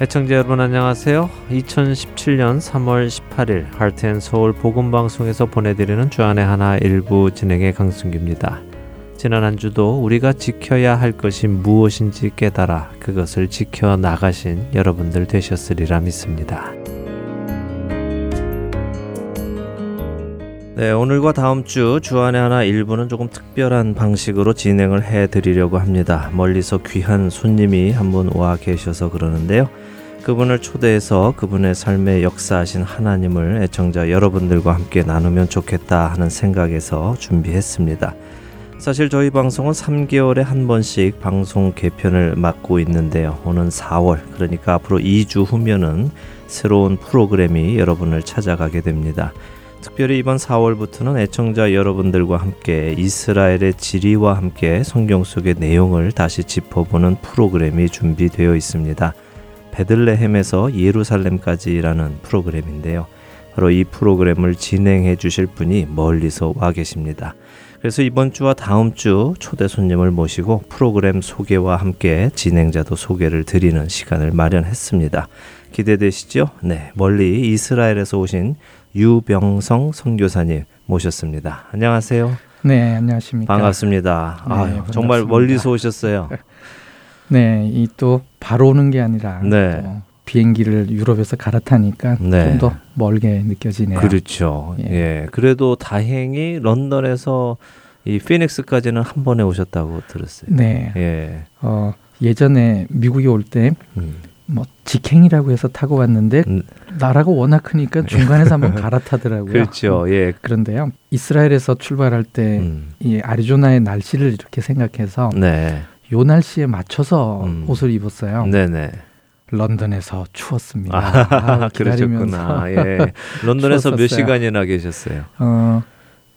애청자 여러분 안녕하세요. 2017년 3월 18일 할텐서울 복음방송에서 보내드리는 주안의 하나 일부 진행의 강승규입니다. 지난 한 주도 우리가 지켜야 할 것이 무엇인지 깨달아 그것을 지켜 나가신 여러분들 되셨으리라 믿습니다. 네, 오늘과 다음 주 주안의 하나 일부는 조금 특별한 방식으로 진행을 해 드리려고 합니다. 멀리서 귀한 손님이 한 분 와 계셔서 그러는데요. 그분을 초대해서 그분의 삶에 역사하신 하나님을 애청자 여러분들과 함께 나누면 좋겠다 하는 생각에서 준비했습니다. 사실 저희 방송은 3개월에 한 번씩 방송 개편을 맡고 있는데요. 오는 4월, 그러니까 앞으로 2주 후면은 새로운 프로그램이 여러분을 찾아가게 됩니다. 특별히 이번 4월부터는 애청자 여러분들과 함께 이스라엘의 지리와 함께 성경 속의 내용을 다시 짚어보는 프로그램이 준비되어 있습니다. 베들레헴에서 예루살렘까지라는 프로그램인데요. 바로 이 프로그램을 진행해 주실 분이 멀리서 와 계십니다. 그래서 이번 주와 다음 주 초대 손님을 모시고 프로그램 소개와 함께 진행자도 소개를 드리는 시간을 마련했습니다. 기대되시죠? 네, 멀리 이스라엘에서 오신 유병성 선교사님 모셨습니다. 안녕하세요. 네, 안녕하십니까. 반갑습니다. 네, 아유, 정말 멀리서 오셨어요. 네, 이 또 바로 오는 게 아니라 네. 비행기를 유럽에서 갈아타니까 네. 좀더 멀게 느껴지네요. 그렇죠. 예. 예. 그래도 다행히 런던에서 이 피닉스까지는 한 번에 오셨다고 들었어요. 네. 예. 어, 예전에 미국에 올때 음. 뭐 직행이라고 해서 타고 왔는데 음. 나라가 워낙 크니까 중간에서 한번 갈아타더라고요. 그렇죠. 예. 그런데요. 이스라엘에서 출발할 때이 음. 아리조나의 날씨를 이렇게 생각해서 네. 요 날씨에 맞춰서 음. 옷을 입었어요. 네네. 런던에서 추웠습니다. 아, 그러셨구나. 예. 런던에서 몇 시간이나 계셨어요? 어,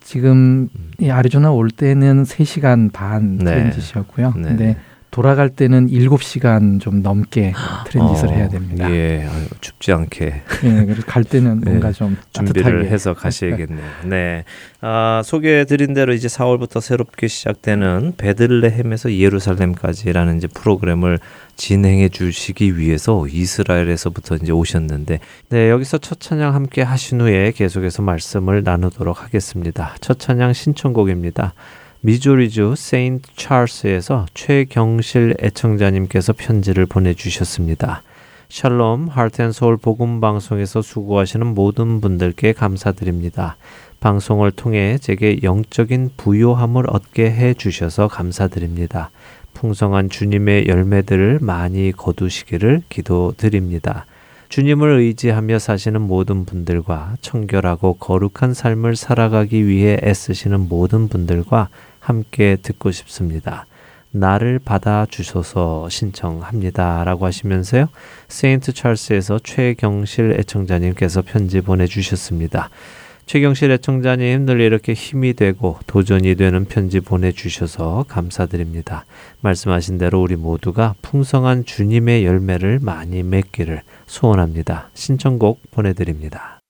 지금 음. 이 아리조나 올 때는 3시간 반 네. 트랜짓이었고요. 네. 근데 돌아갈 때는 7시간 좀 넘게 트랜짓을 어, 해야 됩니다. 예, 아유, 춥지 않게. 예, 그래서 갈 때는 네, 뭔가 좀 준비를 해서 가셔야겠네요. 네. 아, 소개해 드린 대로 이제 4월부터 새롭게 시작되는 베들레헴에서 예루살렘까지라는 이제 프로그램을 진행해 주시기 위해서 이스라엘에서부터 이제 오셨는데 네, 여기서 첫 찬양 함께 하신 후에 계속해서 말씀을 나누도록 하겠습니다. 첫 찬양 신청곡입니다. 미조리주 세인트 찰스에서 최경실 애청자님께서 편지를 보내주셨습니다. 샬롬 하트앤서울 복음 방송에서 수고하시는 모든 분들께 감사드립니다. 방송을 통해 제게 영적인 부요함을 얻게 해 주셔서 감사드립니다. 풍성한 주님의 열매들을 많이 거두시기를 기도드립니다. 주님을 의지하며 사시는 모든 분들과 청결하고 거룩한 삶을 살아가기 위해 애쓰시는 모든 분들과 함께 듣고 싶습니다. 나를 받아 주셔서 신청합니다. 라고 하시면서요. 세인트 찰스에서 최경실 애청자님께서 편지 보내주셨습니다. 최경실 애청자님 늘 이렇게 힘이 되고 도전이 되는 편지 보내주셔서 감사드립니다. 말씀하신 대로 우리 모두가 풍성한 주님의 열매를 많이 맺기를 소원합니다. 신청곡 보내드립니다.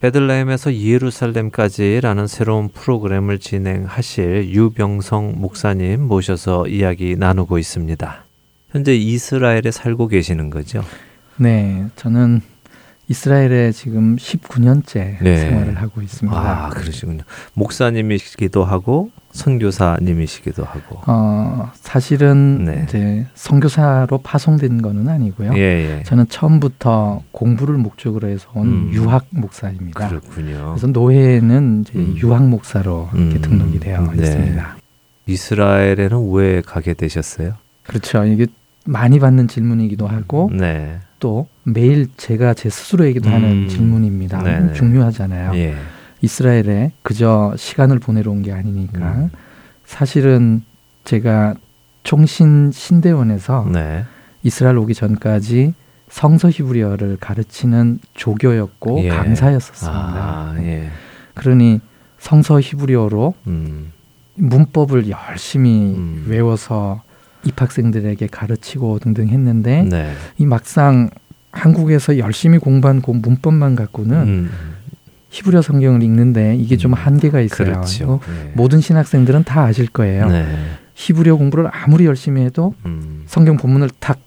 베들레헴에서 예루살렘까지라는 새로운 프로그램을 진행하실 유병성 목사님 모셔서 이야기 나누고 있습니다. 현재 이스라엘에 살고 계시는 거죠? 네, 저는 이스라엘에 지금 19년째 네. 생활을 하고 있습니다. 아, 그러시군요. 목사님이시기도 하고 선교사님이시기도 하고. 어, 사실은 네. 이제 선교사로 파송된 거는 아니고요. 예, 예. 저는 처음부터 공부를 목적으로 해서 온 음. 유학 목사입니다. 그렇군요. 그래서 노회에는 이제 음. 유학 목사로 이렇게 음. 등록이 되어 네. 있습니다. 이스라엘에는 왜 가게 되셨어요? 그렇죠. 이게 많이 받는 질문이기도 하고 네. 또 매일 제가 제 스스로에게도 음. 하는 질문입니다. 네네. 중요하잖아요. 예. 이스라엘에 그저 시간을 보내러 온 게 아니니까 음. 사실은 제가 총신 신대원에서 네. 이스라엘 오기 전까지 성서 히브리어를 가르치는 조교였고 예. 강사였었습니다. 아, 예. 그러니 성서 히브리어로 음. 문법을 열심히 음. 외워서 입학생들에게 가르치고 등등 했는데 네. 이 막상 한국에서 열심히 공부한 그 문법만 갖고는 음. 히브리어 성경을 읽는데 이게 좀 음. 한계가 있어요. 그렇죠. 네. 모든 신학생들은 다 아실 거예요. 네. 히브리어 공부를 아무리 열심히 해도 음. 성경 본문을 탁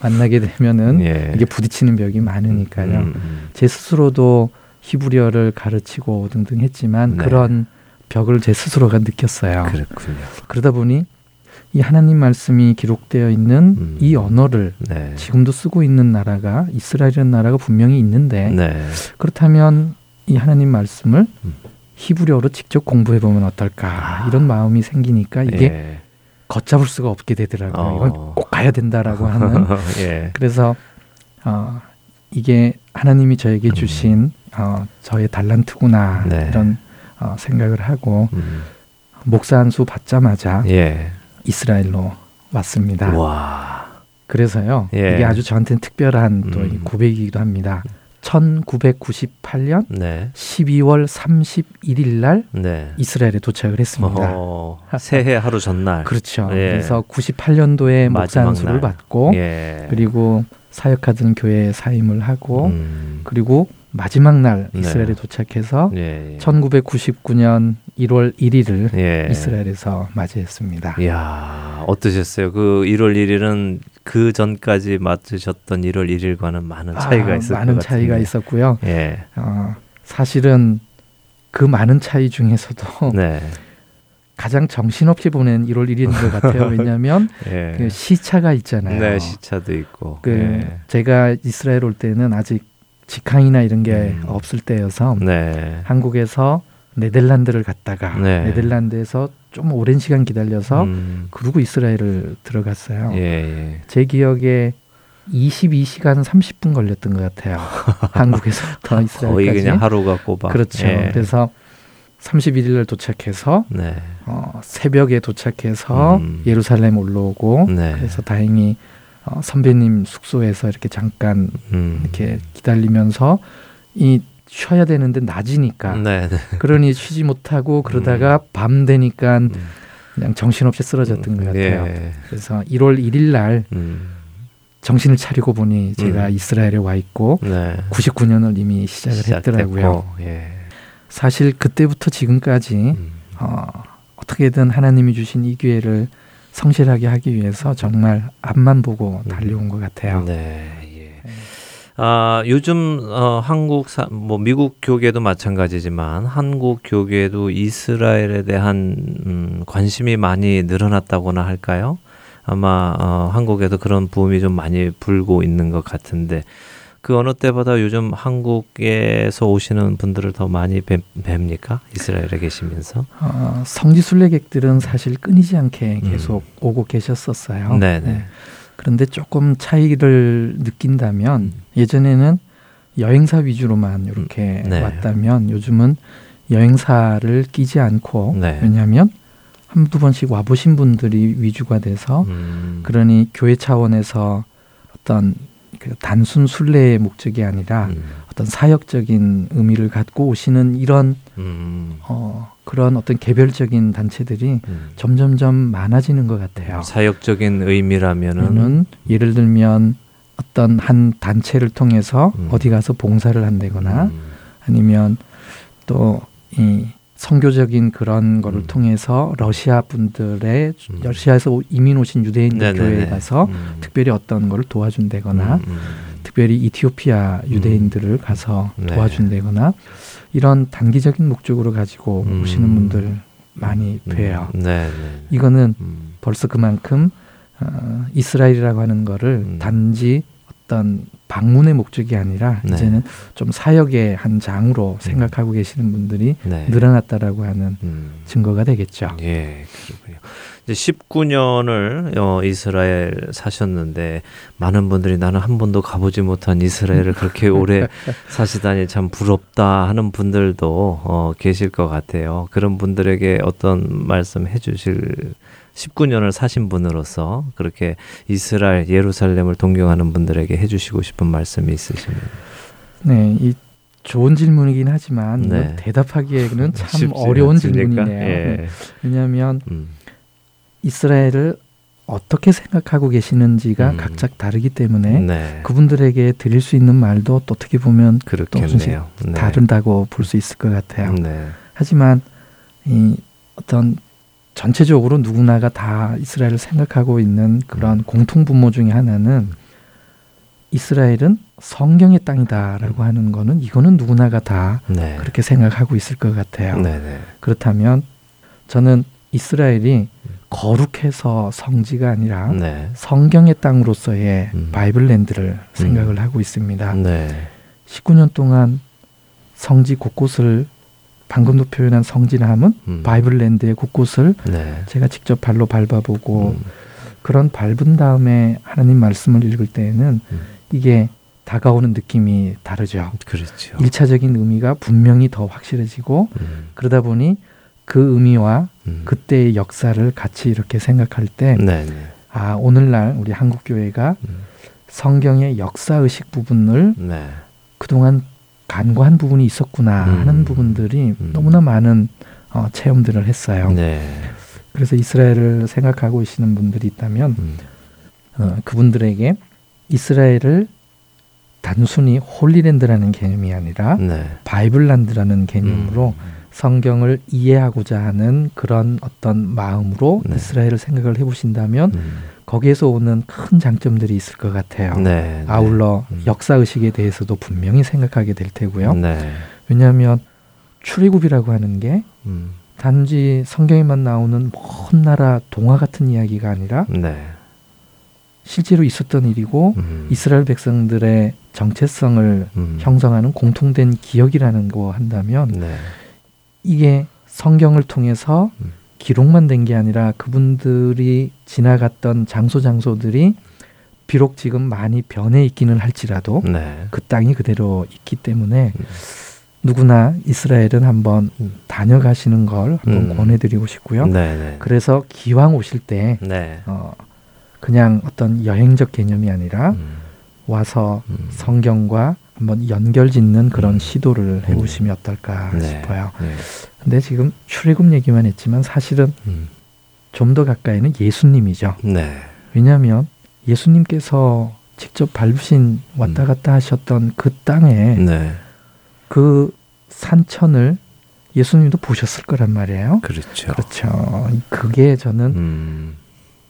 만나게 되면은 예. 이게 부딪히는 벽이 많으니까요. 음, 음. 제 스스로도 히브리어를 가르치고 등등 했지만 네. 그런 벽을 제 스스로가 느꼈어요. 그렇군요. 그러다 보니 이 하나님 말씀이 기록되어 있는 음. 이 언어를 네. 지금도 쓰고 있는 나라가 이스라엘이라는 나라가 분명히 있는데 네. 그렇다면 이 하나님 말씀을 음. 히브리어로 직접 공부해 보면 어떨까 아. 이런 마음이 생기니까 이게 예. 걷잡을 수가 없게 되더라고요. 어. 이건 꼭 가야 된다라고 하는. 예. 그래서 어, 이게 하나님이 저에게 음. 주신 어, 저의 달란트구나 네. 이런 어, 생각을 하고 음. 목사 한 수 받자마자 예. 이스라엘로 왔습니다. 와. 그래서요. 예. 이게 아주 저한테는 특별한 또 음. 고백이기도 합니다. 1998년 네. 12월 31일 날 네. 이스라엘에 도착을 했습니다. 어 새해 하루 전날. 그렇죠. 예. 그래서 98년도에 목산수를 받고 예. 그리고 사역하던 교회에 사임을 하고 음. 그리고 마지막 날 네. 이스라엘에 네. 도착해서 예, 예. 1999년 1월 1일을 예. 이스라엘에서 맞이했습니다. 이야 어떠셨어요? 그 1월 1일은 그 전까지 맞으셨던 1월 1일과는 많은 아, 차이가 아, 있었 많은 차이가 있었고요. 예. 어, 사실은 그 많은 차이 중에서도 네. 가장 정신없이 보낸 1월 1일인 것 같아요. 왜냐하면 예. 그 시차가 있잖아요. 네, 시차도 있고. 그 예. 제가 이스라엘 올 때는 아직 직항이나 이런 게 음. 없을 때여서 네. 한국에서 네덜란드를 갔다가 네. 네덜란드에서 좀 오랜 시간 기다려서 음. 그리고 이스라엘을 들어갔어요. 예, 예. 제 기억에 22시간 30분 걸렸던 것 같아요. 한국에서부터 이스라엘까지. 거의 그냥 하루가 꼬박. 그렇죠. 예. 그래서 31일 날 도착해서 네. 어, 새벽에 도착해서 음. 예루살렘 올라오고 네. 그래서 다행히 어, 선배님 숙소에서 이렇게 잠깐 음. 이렇게 기다리면서 이 쉬어야 되는데 낮이니까 네네. 네. 그러니 쉬지 못하고 그러다가 음. 밤 되니까 음. 그냥 정신없이 쓰러졌던 것 같아요. 예. 그래서 1월 1일 날 음. 정신을 차리고 보니 제가 음. 이스라엘에 와 있고 네. 99년을 이미 시작을 시작됐고, 했더라고요. 예. 사실 그때부터 지금까지 음. 어, 어떻게든 하나님이 주신 이 기회를 성실하게 하기 위해서 정말 앞만 보고 음. 달려온 것 같아요. 네. 예. 아, 요즘 어, 한국 사, 뭐 미국 교계도 마찬가지지만 한국 교계도 이스라엘에 대한 음, 관심이 많이 늘어났다고나 할까요? 아마 어, 한국에도 그런 부음이 좀 많이 불고 있는 것 같은데 그 어느 때보다 요즘 한국에서 오시는 분들을 더 많이 뵙, 뵙니까? 이스라엘에 계시면서? 어, 성지 순례객들은 사실 끊이지 않게 음. 계속 음. 오고 계셨었어요. 네네. 네. 그런데 조금 차이를 느낀다면 음. 예전에는 여행사 위주로만 이렇게 음. 네. 왔다면 요즘은 여행사를 끼지 않고 네. 왜냐하면 한두 번씩 와보신 분들이 위주가 돼서 음. 그러니 교회 차원에서 어떤 그 단순 순례의 목적이 아니라 음. 어떤 사역적인 의미를 갖고 오시는 이런 음. 어, 그런 어떤 개별적인 단체들이 음. 점점점 많아지는 것 같아요. 사역적인 의미라면은 예를 들면 어떤 한 단체를 통해서 음. 어디 가서 봉사를 한다거나 음. 아니면 또 이 선교적인 그런 거를 음. 통해서 러시아 분들의 음. 러시아에서 이민 오신 유대인들 교회에 가서 음. 특별히 어떤 거를 도와준다거나 음, 음. 특별히 이티오피아 유대인들을 가서 네. 도와준다거나 이런 단기적인 목적으로 가지고 오시는 분들 많이 뵈요. 네, 네. 이거는 벌써 그만큼 어, 이스라엘이라고 하는 거를 음. 단지 어떤 방문의 목적이 아니라 네. 이제는 좀 사역의 한 장으로 음. 생각하고 계시는 분들이 네. 늘어났다라고 하는 음. 증거가 되겠죠. 예, 그렇군요. 이제 19년을 어, 이스라엘 사셨는데 많은 분들이 나는 한 번도 가보지 못한 이스라엘을 그렇게 오래 사시다니 참 부럽다 하는 분들도 어, 계실 것 같아요. 그런 분들에게 어떤 말씀 해주실 19년을 사신 분으로서 그렇게 이스라엘 예루살렘을 동경하는 분들에게 해주시고 싶은 말씀이 있으시면 네, 이 좋은 질문이긴 하지만 네. 대답하기에는 참 어려운 않습니까? 질문이네요. 예. 왜냐하면 음. 이스라엘을 어떻게 생각하고 계시는지가 음. 각자 다르기 때문에 네. 그분들에게 드릴 수 있는 말도 또 어떻게 보면 그렇겠네요. 또 네. 다른다고 볼 수 있을 것 같아요. 네. 하지만 이 어떤 전체적으로 누구나가 다 이스라엘을 생각하고 있는 그런 음. 공통 분모 중의 하나는 이스라엘은 성경의 땅이다라고 하는 거는 이거는 누구나가 다 네. 그렇게 생각하고 있을 것 같아요. 네네. 네. 그렇다면 저는 이스라엘이 거룩해서 성지가 아니라 네. 성경의 땅으로서의 음. Bible Land를 생각을 음. 하고 있습니다. 네. 19년 동안 성지 곳곳을 방금도 표현한 성진함은 음. Bible Land의 곳곳을 네. 제가 직접 발로 밟아보고 음. 그런 밟은 다음에 하나님 말씀을 읽을 때에는 음. 이게 다가오는 느낌이 다르죠. 그렇죠. 일차적인 의미가 분명히 더 확실해지고 음. 그러다 보니 그 의미와 음. 그때의 역사를 같이 이렇게 생각할 때, 네, 네. 아 오늘날 우리 한국 교회가 음. 성경의 역사 의식 부분을 네. 그동안 간과한 부분이 있었구나 음. 하는 부분들이 음. 너무나 많은 어, 체험들을 했어요. 네. 그래서 이스라엘을 생각하고 계시는 분들이 있다면 음. 어, 그분들에게 이스라엘을 단순히 Holy Land라는 개념이 아니라 네. Bible Land라는 개념으로 음. 성경을 이해하고자 하는 그런 어떤 마음으로 네. 이스라엘을 생각을 해보신다면 음. 거기에서 오는 큰 장점들이 있을 것 같아요. 네, 네. 아울러 네. 역사 의식에 대해서도 분명히 생각하게 될 테고요. 네. 왜냐하면 출애굽이라고 하는 게 음. 단지 성경에만 나오는 먼 나라 동화 같은 이야기가 아니라 네. 실제로 있었던 일이고 음. 이스라엘 백성들의 정체성을 음. 형성하는 공통된 기억이라는 거 한다면 네. 이게 성경을 통해서 음. 기록만 된 게 아니라 그분들이 지나갔던 장소 장소들이 비록 지금 많이 변해 있기는 할지라도 네. 그 땅이 그대로 있기 때문에 음. 누구나 이스라엘은 한번 음. 다녀가시는 걸 한번 음. 권해드리고 싶고요. 네네. 네. 그래서 기왕 오실 때 네. 어, 그냥 어떤 여행적 개념이 아니라 음. 와서 음. 성경과 한번 연결짓는 그런 음. 시도를 해보시면 어떨까 네. 싶어요. 네. 근데 지금 출애굽 얘기만 했지만 사실은 음. 좀더 가까이는 예수님이죠. 네. 왜냐하면 예수님께서 직접 밟으신 왔다 음. 갔다 하셨던 그 땅에 네. 그 산천을 예수님도 보셨을 거란 말이에요. 그렇죠. 그렇죠. 그게 저는 음.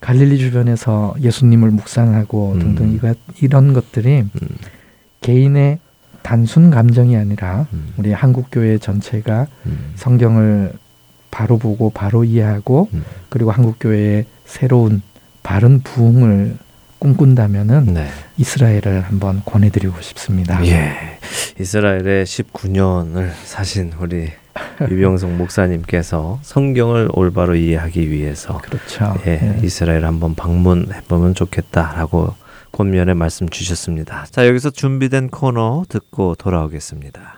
갈릴리 주변에서 예수님을 묵상하고 음. 등등 이런 것들이 음. 개인의 단순 감정이 아니라 음. 우리 한국 교회 전체가 음. 성경을 바로 보고 바로 이해하고 음. 그리고 한국 교회의 새로운 바른 부흥을 꿈꾼다면은 네. 이스라엘을 한번 권해드리고 싶습니다. 예, 이스라엘의 19년을 사신 우리 유병성 목사님께서 성경을 올바로 이해하기 위해서 그렇죠. 예, 예. 이스라엘 한번 방문해 보면 좋겠다라고 권면의 말씀 주셨습니다. 자, 여기서 준비된 코너 듣고 돌아오겠습니다.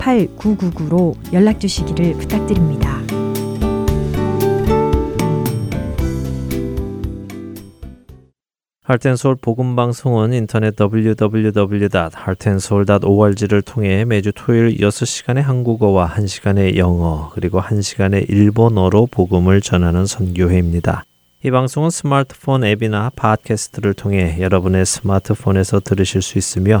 602-866-8999로 연락 주시기를 부탁드립니다. 할텐서울 복음방송은 인터넷 www.heartandsoul.org를 통해 매주 토요일 6시간의 한국어와 1시간의 영어 그리고 1시간의 일본어로 복음을 전하는 선교회입니다. 이 방송은 스마트폰 앱이나 팟캐스트를 통해 여러분의 스마트폰에서 들으실 수 있으며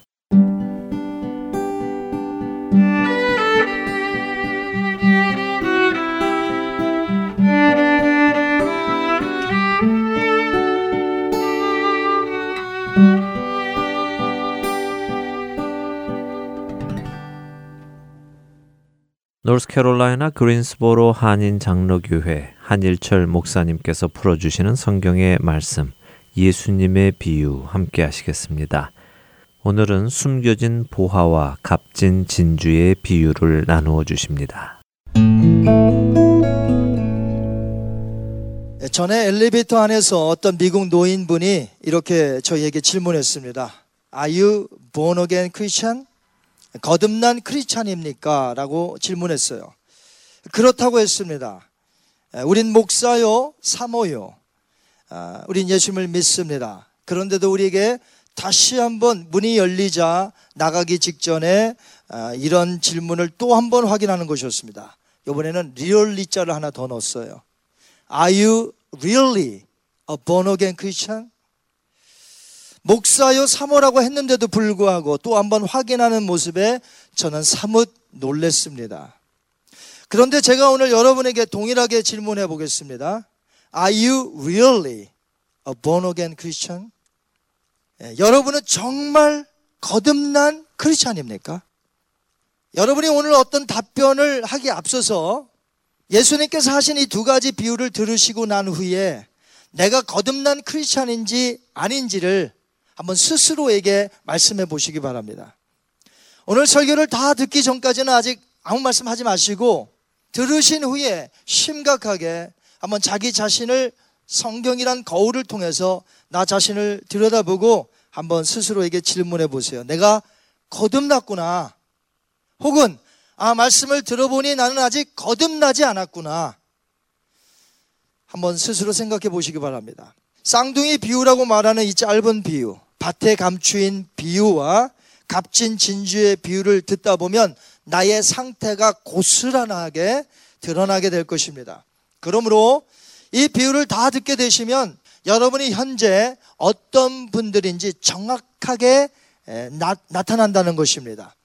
노스캐롤라이나 그린스보로 한인 장로교회 한일철 목사님께서 풀어주시는 성경의 말씀 예수님의 비유 함께 하시겠습니다. 오늘은 숨겨진 보화와 값진 진주의 비유를 나누어 주십니다. 전에 엘리베이터 안에서 어떤 미국 노인분이 이렇게 저희에게 질문했습니다. Are you born again Christian? 거듭난 크리스찬입니까? 라고 질문했어요. 그렇다고 했습니다. 우린 목사요, 사모요. 아, 우린 예수님을 믿습니다. 그런데도 우리에게 다시 한번 문이 열리자 나가기 직전에 아, 이런 질문을 또 한 번 확인하는 것이었습니다. 이번에는 리얼리 자를 하나 더 넣었어요. Are you really a born again Christian? 목사요 사모라고 했는데도 불구하고 또 한번 확인하는 모습에 저는 사뭇 놀랬습니다. 그런데 제가 오늘 여러분에게 동일하게 질문해 보겠습니다. Are you really a born again Christian? 예, 여러분은 정말 거듭난 크리스찬입니까? 여러분이 오늘 어떤 답변을 하기 앞서서 예수님께서 하신 이 두 가지 비유를 들으시고 난 후에 내가 거듭난 크리스찬인지 아닌지를 한번 스스로에게 말씀해 보시기 바랍니다. 오늘 설교를 다 듣기 전까지는 아직 아무 말씀 하지 마시고 들으신 후에 심각하게 한번 자기 자신을 성경이란 거울을 통해서 나 자신을 들여다보고 한번 스스로에게 질문해 보세요. 내가 거듭났구나. 혹은 아 말씀을 들어보니 나는 아직 거듭나지 않았구나. 한번 스스로 생각해 보시기 바랍니다. 쌍둥이 비유라고 말하는 이 짧은 비유, 밭에 감추인 비유와 값진 진주의 비유를 듣다 보면 나의 상태가 고스란하게 드러나게 될 것입니다. 그러므로 이 비유를 다 듣게 되시면 여러분이 현재 어떤 분들인지 정확하게 나, 나타난다는 것입니다.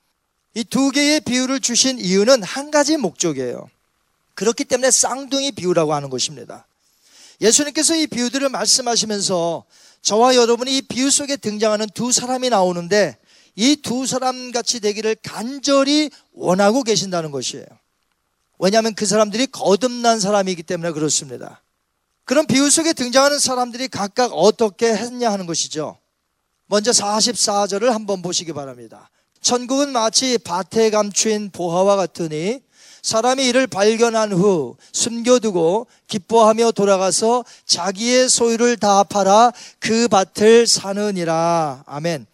이 두 개의 비유를 주신 이유는 한 가지 목적이에요. 그렇기 때문에 쌍둥이 비유라고 하는 것입니다. 예수님께서 이 비유들을 말씀하시면서 저와 여러분이 이 비유 속에 등장하는 두 사람이 나오는데 이 두 사람 같이 되기를 간절히 원하고 계신다는 것이에요. 왜냐하면 그 사람들이 거듭난 사람이기 때문에 그렇습니다. 그럼 비유 속에 등장하는 사람들이 각각 어떻게 했냐 하는 것이죠. 먼저 44절을 한번 보시기 바랍니다. 천국은 마치 밭에 감추인 보화와 같으니 사람이 이를 발견한 후 숨겨두고 기뻐하며 돌아가서 자기의 소유를 다 팔아 그 밭을 사느니라. 아멘.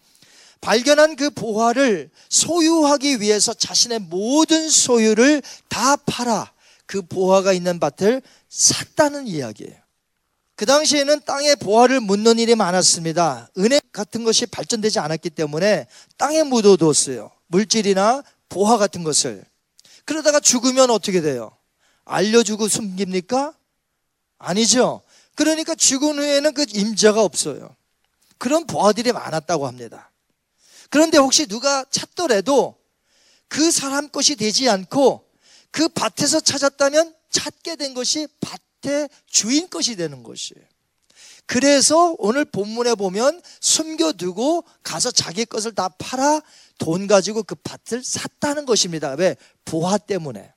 발견한 그 보화를 소유하기 위해서 자신의 모든 소유를 다 팔아 그 보화가 있는 밭을 샀다는 이야기예요. 그 당시에는 땅에 보화를 묻는 일이 많았습니다. 은행 같은 것이 발전되지 않았기 때문에 땅에 묻어뒀어요. 물질이나 보화 같은 것을. 그러다가 죽으면 어떻게 돼요? 알려주고 숨깁니까? 아니죠. 그러니까 죽은 후에는 그 임자가 없어요. 그런 보화들이 많았다고 합니다. 그런데 혹시 누가 찾더라도 그 사람 것이 되지 않고 그 밭에서 찾았다면 찾게 된 것이 밭의 주인 것이 되는 것이에요. 그래서 오늘 본문에 보면 숨겨두고 가서 자기 것을 다 팔아 돈 가지고 그 밭을 샀다는 것입니다. 왜? 보화 때문에.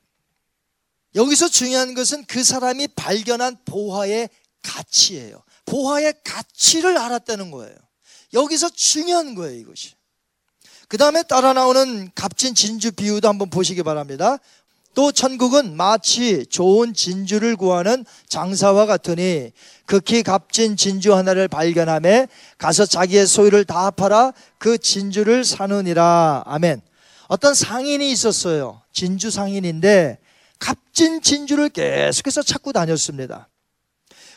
여기서 중요한 것은 그 사람이 발견한 보화의 가치예요. 보화의 가치를 알았다는 거예요. 여기서 중요한 거예요, 이것이. 그 다음에 따라 나오는 값진 진주 비유도 한번 보시기 바랍니다. 또 천국은 마치 좋은 진주를 구하는 장사와 같으니 극히 값진 진주 하나를 발견함에 가서 자기의 소유를 다 팔아 그 진주를 사느니라. 아멘. 어떤 상인이 있었어요. 진주 상인인데 값진 진주를 계속해서 찾고 다녔습니다.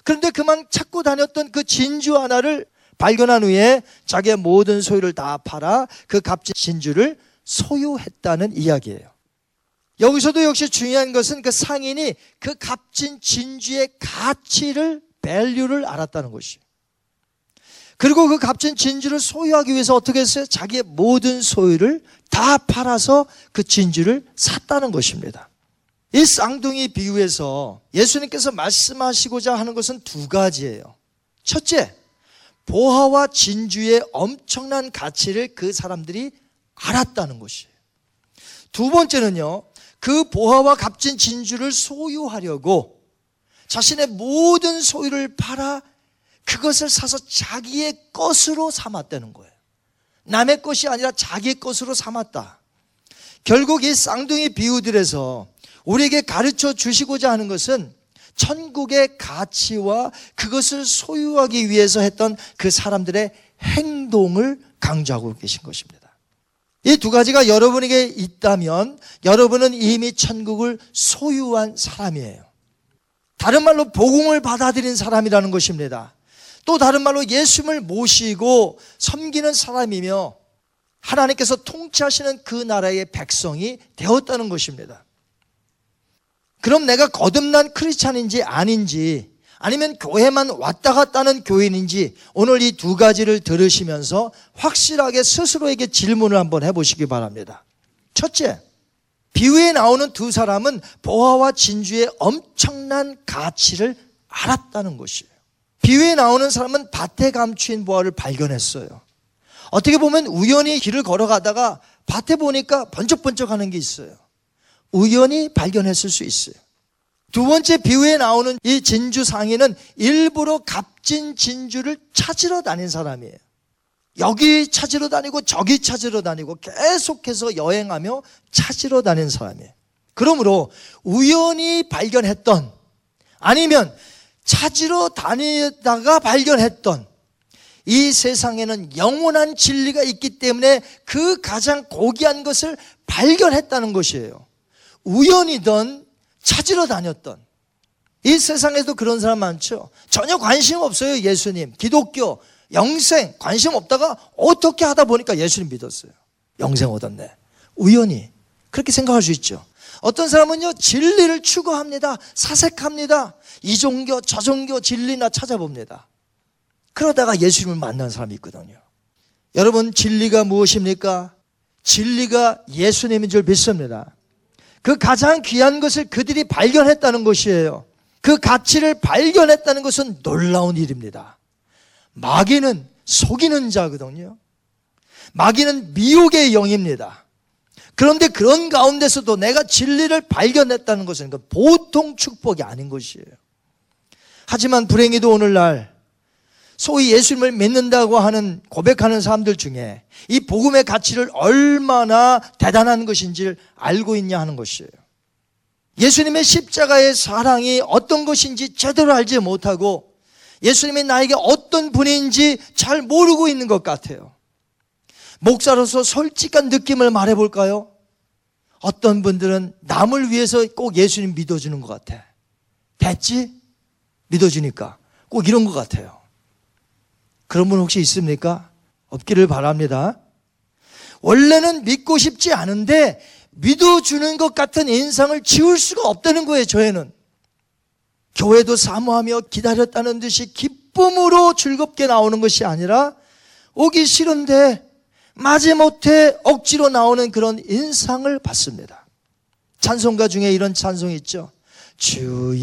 그런데 그만 찾고 다녔던 그 진주 하나를 발견한 후에 자기의 모든 소유를 다 팔아 그 값진 진주를 소유했다는 이야기예요. 여기서도 역시 중요한 것은 그 상인이 그 값진 진주의 가치를 밸류를 알았다는 것이에요. 그리고 그 값진 진주를 소유하기 위해서 어떻게 했어요? 자기의 모든 소유를 다 팔아서 그 진주를 샀다는 것입니다. 이 쌍둥이 비유에서 예수님께서 말씀하시고자 하는 것은 두 가지예요. 첫째, 보화와 진주의 엄청난 가치를 그 사람들이 알았다는 것이에요. 두 번째는요, 그 보화와 값진 진주를 소유하려고 자신의 모든 소유를 팔아 그것을 사서 자기의 것으로 삼았다는 거예요. 남의 것이 아니라 자기의 것으로 삼았다. 결국 이 쌍둥이 비유들에서 우리에게 가르쳐 주시고자 하는 것은 천국의 가치와 그것을 소유하기 위해서 했던 그 사람들의 행동을 강조하고 계신 것입니다. 이 두 가지가 여러분에게 있다면 여러분은 이미 천국을 소유한 사람이에요. 다른 말로 복음을 받아들인 사람이라는 것입니다. 또 다른 말로 예수님을 모시고 섬기는 사람이며 하나님께서 통치하시는 그 나라의 백성이 되었다는 것입니다. 그럼 내가 거듭난 크리스찬인지 아닌지 아니면 교회만 왔다 갔다 하는 교인인지 오늘 이 두 가지를 들으시면서 확실하게 스스로에게 질문을 한번 해보시기 바랍니다. 첫째, 비유에 나오는 두 사람은 보화와 진주의 엄청난 가치를 알았다는 것이에요. 비유에 나오는 사람은 밭에 감추인 보화를 발견했어요. 어떻게 보면 우연히 길을 걸어가다가 밭에 보니까 번쩍번쩍 하는 게 있어요. 우연히 발견했을 수 있어요. 두 번째 비유에 나오는 이 진주 상인은 일부러 값진 진주를 찾으러 다닌 사람이에요. 여기 찾으러 다니고 저기 찾으러 다니고 계속해서 여행하며 찾으러 다닌 사람이에요. 그러므로 우연히 발견했던 아니면 찾으러 다니다가 발견했던 이 세상에는 영원한 진리가 있기 때문에 그 가장 고귀한 것을 발견했다는 것이에요. 우연이든 찾으러 다녔던 이 세상에도 그런 사람 많죠. 전혀 관심 없어요, 예수님. 기독교, 영생, 관심 없다가 어떻게 하다 보니까 예수님 믿었어요. 영생 얻었네. 우연히. 그렇게 생각할 수 있죠. 어떤 사람은요, 진리를 추구합니다. 사색합니다. 이 종교, 저 종교 진리나 찾아봅니다. 그러다가 예수님을 만난 사람이 있거든요. 여러분, 진리가 무엇입니까? 진리가 예수님인 줄 믿습니다. 그 가장 귀한 것을 그들이 발견했다는 것이에요. 그 가치를 발견했다는 것은 놀라운 일입니다. 마귀는 속이는 자거든요. 마귀는 미혹의 영입니다. 그런데 그런 가운데서도 내가 진리를 발견했다는 것은 보통 축복이 아닌 것이에요. 하지만 불행히도 오늘날 소위 예수님을 믿는다고 하는 고백하는 사람들 중에 이 복음의 가치를 얼마나 대단한 것인지를 알고 있냐 하는 것이에요. 예수님의 십자가의 사랑이 어떤 것인지 제대로 알지 못하고 예수님이 나에게 어떤 분인지 잘 모르고 있는 것 같아요. 목사로서 솔직한 느낌을 말해 볼까요? 어떤 분들은 남을 위해서 꼭 예수님 믿어주는 것 같아. 됐지? 믿어주니까. 꼭 이런 것 같아요. 그런 분 혹시 있습니까? 없기를 바랍니다. 원래는 믿고 싶지 않은데 믿어주는 것 같은 인상을 지울 수가 없다는 거예요, 저에는. 교회도 사모하며 기다렸다는 듯이 기쁨으로 즐겁게 나오는 것이 아니라 오기 싫은데 마지못해 억지로 나오는 그런 인상을 받습니다. 찬송가 중에 이런 찬송이 있죠. 주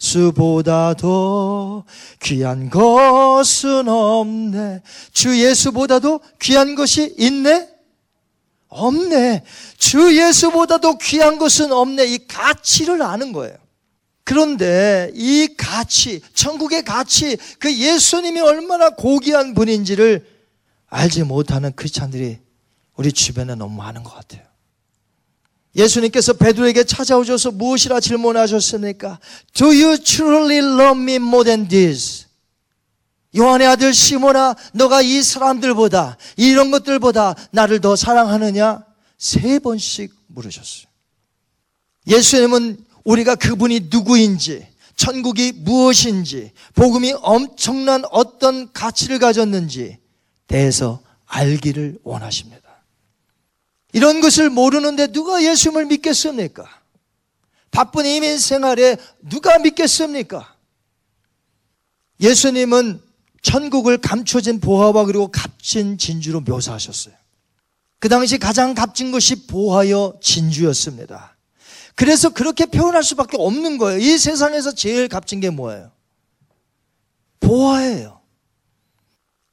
예수보다도 귀한 것은 없네. 주 예수보다도 귀한 것이 있네? 없네. 주 예수보다도 귀한 것은 없네. 이 가치를 아는 거예요. 그런데 이 가치, 천국의 가치, 그 예수님이 얼마나 고귀한 분인지를 알지 못하는 크리스찬들이 우리 주변에 너무 많은 것 같아요. 예수님께서 베드로에게 찾아오셔서 무엇이라 질문하셨습니까? Do you truly love me more than this? 요한의 아들 시모나 너가 이 사람들보다 이런 것들보다 나를 더 사랑하느냐? 세 번씩 물으셨어요. 예수님은 우리가 그분이 누구인지, 천국이 무엇인지, 복음이 엄청난 어떤 가치를 가졌는지 대해서 알기를 원하십니다. 이런 것을 모르는데 누가 예수님을 믿겠습니까? 바쁜 이민 생활에 누가 믿겠습니까? 예수님은 천국을 감춰진 보화와 그리고 값진 진주로 묘사하셨어요. 그 당시 가장 값진 것이 보화여 진주였습니다. 그래서 그렇게 표현할 수밖에 없는 거예요. 이 세상에서 제일 값진 게 뭐예요? 보화예요.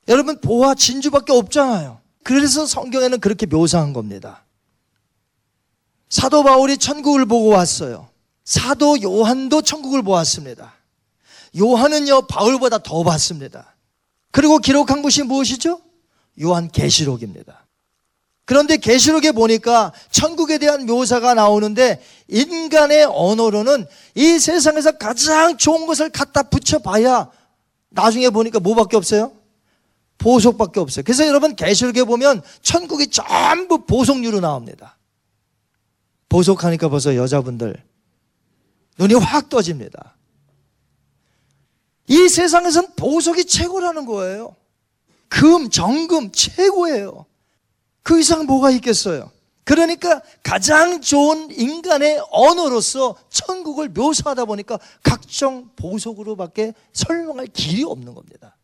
여러분, 보화 진주밖에 없잖아요. 그래서 성경에는 그렇게 묘사한 겁니다. 사도 바울이 천국을 보고 왔어요. 사도 요한도 천국을 보았습니다. 요한은요, 바울보다 더 봤습니다. 그리고 기록한 것이 무엇이죠? 요한 계시록입니다. 그런데 계시록에 보니까 천국에 대한 묘사가 나오는데 인간의 언어로는 이 세상에서 가장 좋은 것을 갖다 붙여봐야 나중에 보니까 뭐밖에 없어요? 보석밖에 없어요. 그래서 여러분 계시록에 보면 천국이 전부 보석류로 나옵니다. 보석하니까 벌써 여자분들 눈이 확 떠집니다. 이 세상에선 보석이 최고라는 거예요. 금, 정금 최고예요. 그 이상 뭐가 있겠어요? 그러니까 가장 좋은 인간의 언어로서 천국을 묘사하다 보니까 각종 보석으로밖에 설명할 길이 없는 겁니다.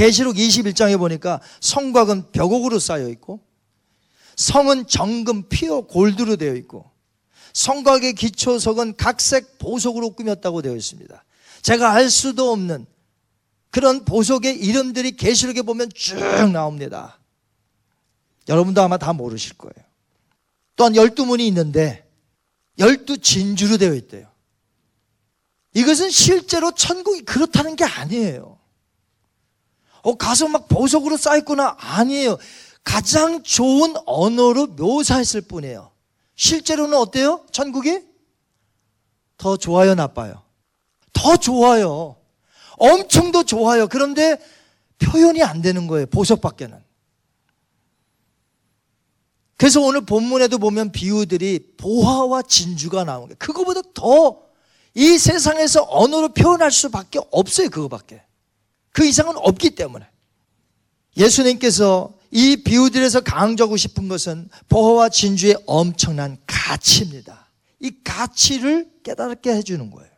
계시록 21장에 보니까 성곽은 벽옥으로 쌓여 있고 성은 정금, 피어, 골드로 되어 있고 성곽의 기초석은 각색 보석으로 꾸몄다고 되어 있습니다. 제가 알 수도 없는 그런 보석의 이름들이 계시록에 보면 쭉 나옵니다. 여러분도 아마 다 모르실 거예요. 또한 열두 문이 있는데 열두 진주로 되어 있대요. 이것은 실제로 천국이 그렇다는 게 아니에요. 어, 가서 막 보석으로 쌓였구나. 아니에요. 가장 좋은 언어로 묘사했을 뿐이에요. 실제로는 어때요? 천국이? 더 좋아요, 나빠요? 더 좋아요. 엄청 더 좋아요. 그런데 표현이 안 되는 거예요. 보석밖에는. 그래서 오늘 본문에도 보면 비유들이 보화와 진주가 나오는 거예요. 그거보다 더 이 세상에서 언어로 표현할 수밖에 없어요. 그거밖에. 그 이상은 없기 때문에. 예수님께서 이 비유들에서 강조하고 싶은 것은 보화와 진주의 엄청난 가치입니다. 이 가치를 깨닫게 해주는 거예요.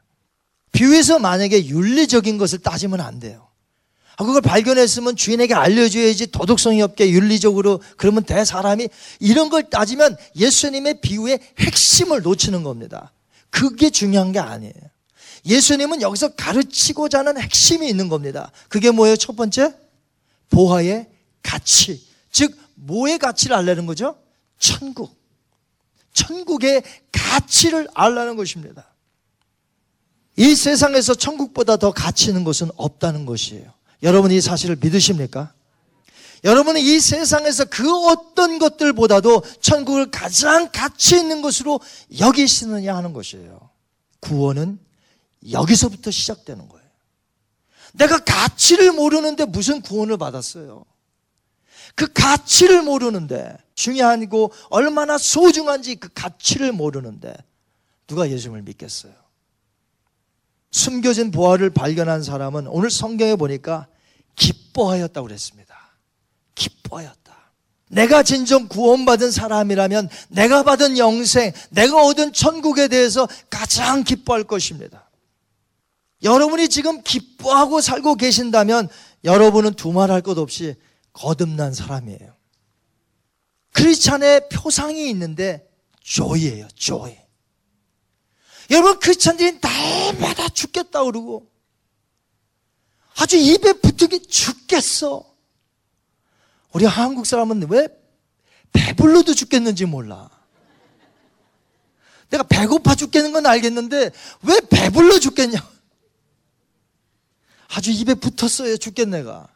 비유에서 만약에 윤리적인 것을 따지면 안 돼요. 아, 그걸 발견했으면 주인에게 알려줘야지 도덕성이 없게 윤리적으로 그러면 대 사람이 이런 걸 따지면 예수님의 비유의 핵심을 놓치는 겁니다. 그게 중요한 게 아니에요. 예수님은 여기서 가르치고자 하는 핵심이 있는 겁니다. 그게 뭐예요? 첫 번째, 보화의 가치. 즉, 뭐의 가치를 알라는 거죠? 천국. 천국의 가치를 알라는 것입니다. 이 세상에서 천국보다 더 가치 있는 것은 없다는 것이에요. 여러분 이 사실을 믿으십니까? 여러분은 이 세상에서 그 어떤 것들보다도 천국을 가장 가치 있는 것으로 여기시느냐 하는 것이에요. 구원은 여기서부터 시작되는 거예요. 내가 가치를 모르는데 무슨 구원을 받았어요? 그 가치를 모르는데 중요하고 얼마나 소중한지 그 가치를 모르는데 누가 예수님을 믿겠어요? 숨겨진 보화를 발견한 사람은 오늘 성경에 보니까 기뻐하였다고 그랬습니다. 기뻐하였다. 내가 진정 구원받은 사람이라면 내가 받은 영생, 내가 얻은 천국에 대해서 가장 기뻐할 것입니다. 여러분이 지금 기뻐하고 살고 계신다면 여러분은 두말할 것 없이 거듭난 사람이에요. 크리스찬의 표상이 있는데 조이예요, 조이. 여러분 크리스찬들이 날마다 죽겠다 그러고 아주 입에 붙기 죽겠어. 우리 한국 사람은 왜 배불러도 죽겠는지 몰라. 내가 배고파 죽겠는 건 알겠는데 왜 배불러 죽겠냐? 아주 입에 붙었어요, 죽겠네가.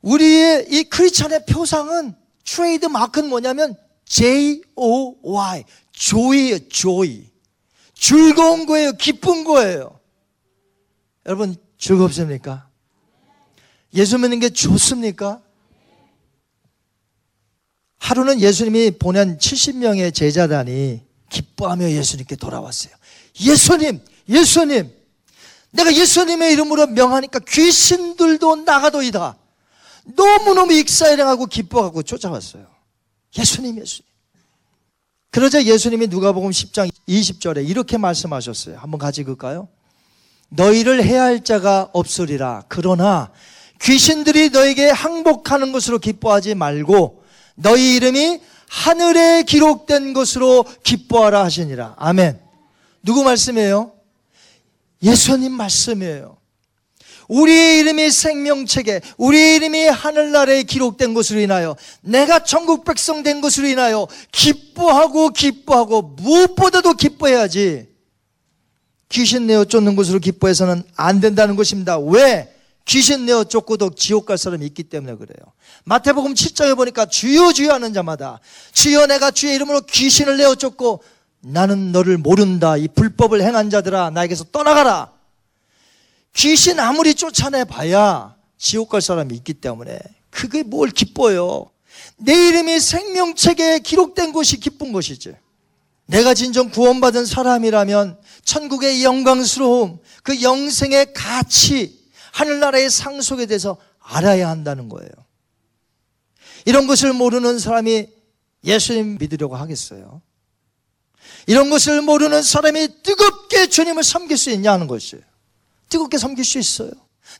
우리의 이 크리스찬의 표상은 트레이드 마크는 뭐냐면 J-O-Y. 조이에요, 조이. 즐거운 거예요, 기쁜 거예요. 여러분, 즐겁습니까? 예수 믿는 게 좋습니까? 하루는 예수님이 보낸 70명의 제자단이 기뻐하며 예수님께 돌아왔어요. 예수님, 예수님, 내가 예수님의 이름으로 명하니까 귀신들도 나가도이다. 너무너무 익사이랑하고 기뻐하고 쫓아왔어요. 예수님, 예수님. 그러자 예수님이 누가복음 10장 20절에 이렇게 말씀하셨어요. 한번 같이 읽을까요? 너희를 해야 할 자가 없으리라. 그러나 귀신들이 너에게 항복하는 것으로 기뻐하지 말고 너희 이름이 하늘에 기록된 것으로 기뻐하라 하시니라. 아멘. 누구 말씀이에요? 예수님 말씀이에요. 우리의 이름이 생명책에 우리의 이름이 하늘나라에 기록된 것으로 인하여 내가 천국 백성 된 것으로 인하여 기뻐하고 기뻐하고 무엇보다도 기뻐해야지 귀신 내어 쫓는 것으로 기뻐해서는 안 된다는 것입니다. 왜? 귀신 내어 쫓고도 지옥 갈 사람이 있기 때문에 그래요. 마태복음 7장에 보니까 주여 주여 하는 자마다 주여 내가 주의 이름으로 귀신을 내어 쫓고 나는 너를 모른다. 이 불법을 행한 자들아 나에게서 떠나가라. 귀신 아무리 쫓아내 봐야 지옥 갈 사람이 있기 때문에 그게 뭘 기뻐요. 내 이름이 생명책에 기록된 것이 기쁜 것이지. 내가 진정 구원받은 사람이라면 천국의 영광스러움, 그 영생의 가치, 하늘나라의 상속에 대해서 알아야 한다는 거예요. 이런 것을 모르는 사람이 예수님 믿으려고 하겠어요. 이런 것을 모르는 사람이 뜨겁게 주님을 섬길 수 있냐는 것이에요. 뜨겁게 섬길 수 있어요.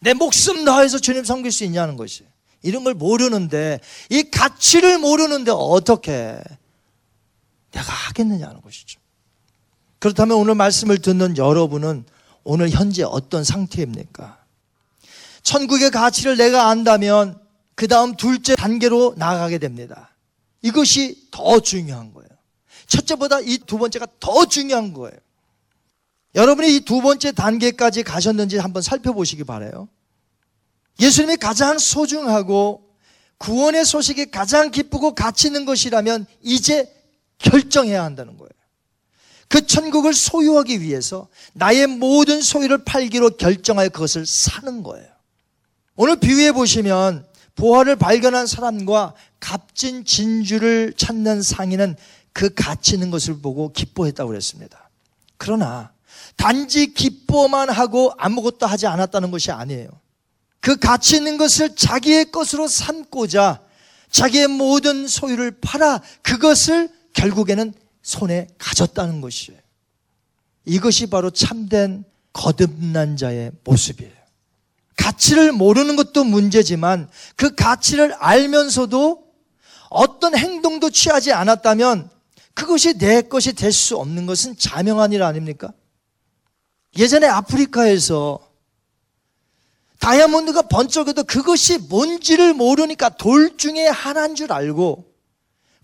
내 목숨 다해서 주님 섬길 수 있냐는 것이. 이런 걸 모르는데, 이 가치를 모르는데 어떻게 내가 하겠느냐는 것이죠. 그렇다면 오늘 말씀을 듣는 여러분은 오늘 현재 어떤 상태입니까? 천국의 가치를 내가 안다면 그 다음 둘째 단계로 나아가게 됩니다. 이것이 더 중요한 거예요. 첫째보다 이 두 번째가 더 중요한 거예요. 여러분이 이 두 번째 단계까지 가셨는지 한번 살펴보시기 바래요. 예수님이 가장 소중하고 구원의 소식이 가장 기쁘고 가치 있는 것이라면 이제 결정해야 한다는 거예요. 그 천국을 소유하기 위해서 나의 모든 소유를 팔기로 결정하여 그것을 사는 거예요. 오늘 비유해 보시면 보화를 발견한 사람과 값진 진주를 찾는 상인은 그 가치 있는 것을 보고 기뻐했다고 그랬습니다. 그러나 단지 기뻐만 하고 아무것도 하지 않았다는 것이 아니에요. 그 가치 있는 것을 자기의 것으로 삼고자 자기의 모든 소유를 팔아 그것을 결국에는 손에 가졌다는 것이에요. 이것이 바로 참된 거듭난 자의 모습이에요. 가치를 모르는 것도 문제지만 그 가치를 알면서도 어떤 행동도 취하지 않았다면 그것이 내 것이 될 수 없는 것은 자명한 일 아닙니까? 예전에 아프리카에서 다이아몬드가 번쩍해도 그것이 뭔지를 모르니까 돌 중에 하나인 줄 알고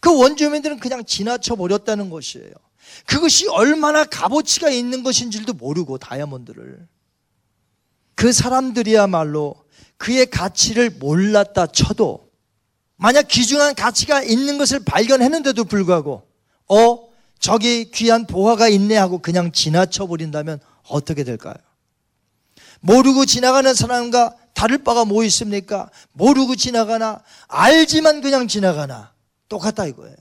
그 원주민들은 그냥 지나쳐 버렸다는 것이에요. 그것이 얼마나 값어치가 있는 것인지도 모르고 다이아몬드를 그 사람들이야말로 그의 가치를 몰랐다 쳐도 만약 귀중한 가치가 있는 것을 발견했는데도 불구하고 어 저기 귀한 보화가 있네 하고 그냥 지나쳐 버린다면 어떻게 될까요? 모르고 지나가는 사람과 다를 바가 뭐 있습니까? 모르고 지나가나 알지만 그냥 지나가나 똑같다 이거예요.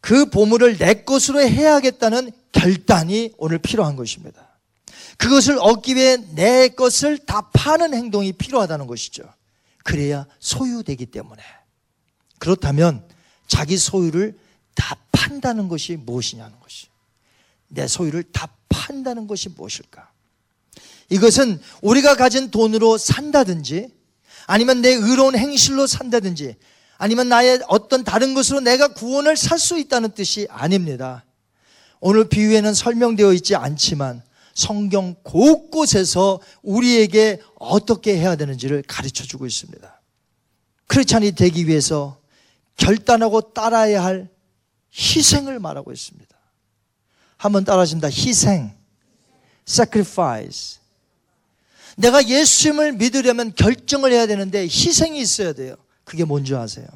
그 보물을 내 것으로 해야겠다는 결단이 오늘 필요한 것입니다. 그것을 얻기 위해 내 것을 다 파는 행동이 필요하다는 것이죠. 그래야 소유되기 때문에. 그렇다면 자기 소유를 다 판다는 것이 무엇이냐는 것이. 내 소유를 다 판다는 것이 무엇일까? 이것은 우리가 가진 돈으로 산다든지 아니면 내 의로운 행실로 산다든지 아니면 나의 어떤 다른 것으로 내가 구원을 살 수 있다는 뜻이 아닙니다. 오늘 비유에는 설명되어 있지 않지만 성경 곳곳에서 우리에게 어떻게 해야 되는지를 가르쳐 주고 있습니다. 크리스찬이 되기 위해서 결단하고 따라야 할 희생을 말하고 있습니다. 한번 따라하십니다. 희생. sacrifice. 내가 예수님을 믿으려면 결정을 해야 되는데 희생이 있어야 돼요. 그게 뭔지 아세요?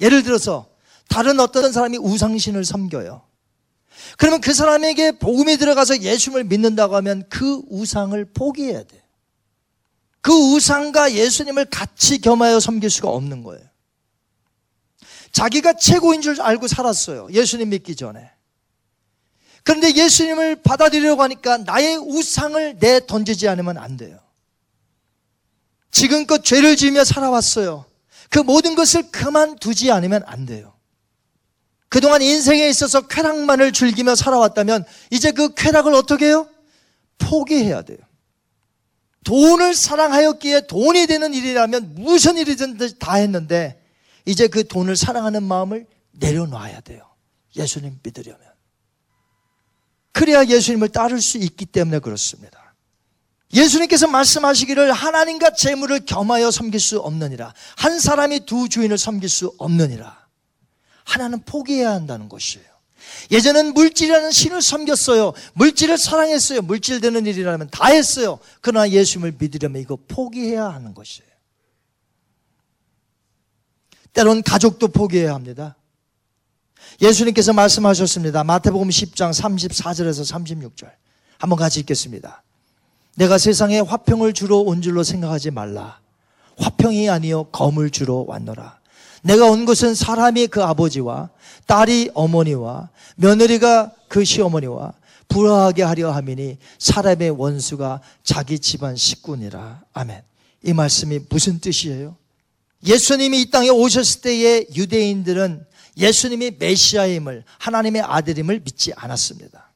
예를 들어서 다른 어떤 사람이 우상신을 섬겨요. 그러면 그 사람에게 복음이 들어가서 예수님을 믿는다고 하면 그 우상을 포기해야 돼. 그 우상과 예수님을 같이 겸하여 섬길 수가 없는 거예요. 자기가 최고인 줄 알고 살았어요. 예수님 믿기 전에. 그런데 예수님을 받아들이려고 하니까 나의 우상을 내 던지지 않으면 안 돼요. 지금껏 죄를 지으며 살아왔어요. 그 모든 것을 그만두지 않으면 안 돼요. 그동안 인생에 있어서 쾌락만을 즐기며 살아왔다면 이제 그 쾌락을 어떻게 해요? 포기해야 돼요. 돈을 사랑하였기에 돈이 되는 일이라면 무슨 일이든 다 했는데 이제 그 돈을 사랑하는 마음을 내려놔야 돼요. 예수님 믿으려면. 그래야 예수님을 따를 수 있기 때문에 그렇습니다. 예수님께서 말씀하시기를 하나님과 재물을 겸하여 섬길 수 없느니라. 한 사람이 두 주인을 섬길 수 없느니라. 하나는 포기해야 한다는 것이에요. 예전엔 물질이라는 신을 섬겼어요. 물질을 사랑했어요. 물질 되는 일이라면 다 했어요. 그러나 예수님을 믿으려면 이거 포기해야 하는 것이에요. 때론 가족도 포기해야 합니다. 예수님께서 말씀하셨습니다. 마태복음 10장 34절에서 36절. 한번 같이 읽겠습니다. 내가 세상에 화평을 주러 온 줄로 생각하지 말라. 화평이 아니요 검을 주러 왔노라. 내가 온 것은 사람이 그 아버지와 딸이 어머니와 며느리가 그 시어머니와 불화하게 하려 함이니 사람의 원수가 자기 집안 식구니라. 아멘. 이 말씀이 무슨 뜻이에요? 예수님이 이 땅에 오셨을 때의 유대인들은 예수님이 메시아임을 하나님의 아들임을 믿지 않았습니다.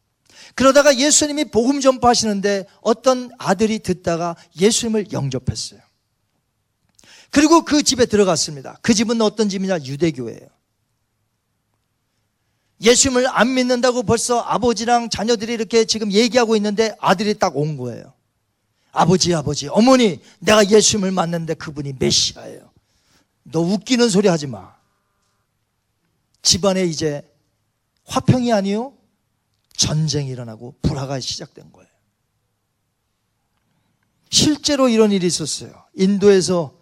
그러다가 예수님이 복음 전파하시는데 어떤 아들이 듣다가 예수님을 영접했어요. 그리고 그 집에 들어갔습니다. 그 집은 어떤 집이냐? 유대교예요. 예수님을 안 믿는다고 벌써 아버지랑 자녀들이 이렇게 지금 얘기하고 있는데 아들이 딱 온 거예요. 아버지, 아버지, 어머니, 내가 예수님을 만났는데 그분이 메시아예요. 너 웃기는 소리 하지 마. 집안에 이제 화평이 아니요 전쟁이 일어나고 불화가 시작된 거예요. 실제로 이런 일이 있었어요. 인도에서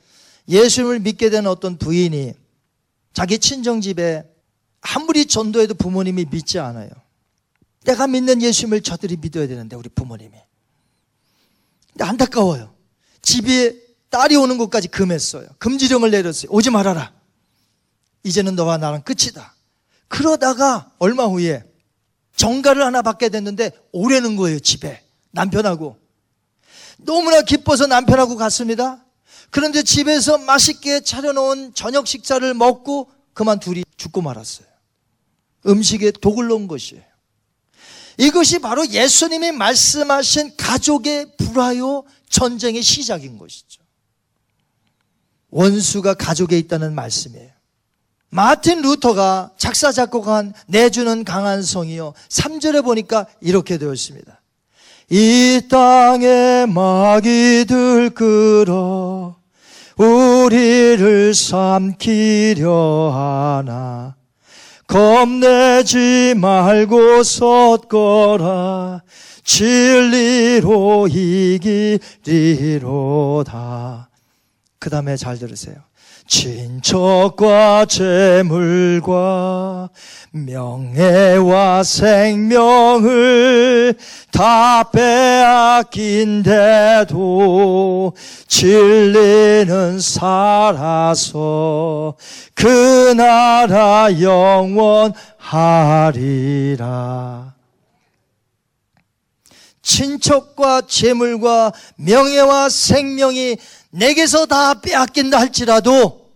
예수님을 믿게 된 어떤 부인이 자기 친정 집에 아무리 전도해도 부모님이 믿지 않아요. 내가 믿는 예수님을 저들이 믿어야 되는데 우리 부모님이. 근데 안타까워요. 집에 딸이 오는 곳까지 금했어요. 금지령을 내렸어요. 오지 말아라. 이제는 너와 나랑 끝이다. 그러다가 얼마 후에 정가를 하나 받게 됐는데 오래는 거예요, 집에. 남편하고. 너무나 기뻐서 남편하고 갔습니다. 그런데 집에서 맛있게 차려놓은 저녁 식사를 먹고 그만 둘이 죽고 말았어요. 음식에 독을 넣은 것이에요. 이것이 바로 예수님이 말씀하신 가족의 불화요 전쟁의 시작인 것이죠. 원수가 가족에 있다는 말씀이에요. 마틴 루터가 작사 작곡한 내주는 강한 성이요. 3절에 보니까 이렇게 되어 있습니다. 이 땅에 마귀 들끓어 우리를 삼키려 하나 겁내지 말고 섰거라 진리로 이기리로다 그 다음에 잘 들으세요. 친척과 재물과 명예와 생명을 다 빼앗긴데도 진리는 살아서 그 나라 영원하리라. 친척과 재물과 명예와 생명이 내게서 다 빼앗긴다 할지라도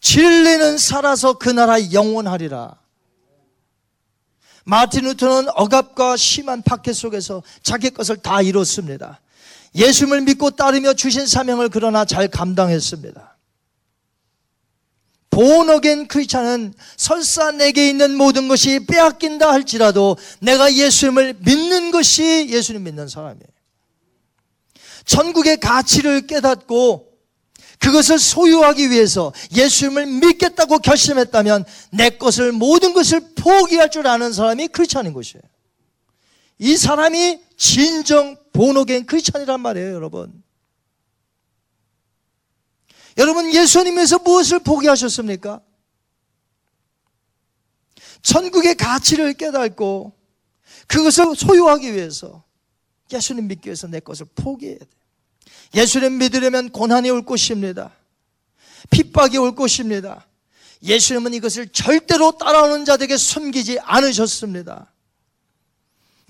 진리는 살아서 그 나라 영원하리라. 마틴 루터는 억압과 심한 박해 속에서 자기 것을 다 이뤘습니다. 예수님을 믿고 따르며 주신 사명을 그러나 잘 감당했습니다. 본어겐 크리스찬은 설사 내게 있는 모든 것이 빼앗긴다 할지라도 내가 예수님을 믿는 것이 예수님 믿는 사람이에요. 천국의 가치를 깨닫고 그것을 소유하기 위해서 예수님을 믿겠다고 결심했다면 내 것을 모든 것을 포기할 줄 아는 사람이 크리스찬인 것이에요. 이 사람이 진정 본어겐 크리스찬이란 말이에요, 여러분. 여러분 예수님에서 무엇을 포기하셨습니까? 천국의 가치를 깨닫고 그것을 소유하기 위해서 예수님 믿기 위해서 내 것을 포기해야 돼. 예수님 믿으려면 고난이 올 것입니다. 핍박이 올 것입니다. 예수님은 이것을 절대로 따라오는 자들에게 숨기지 않으셨습니다.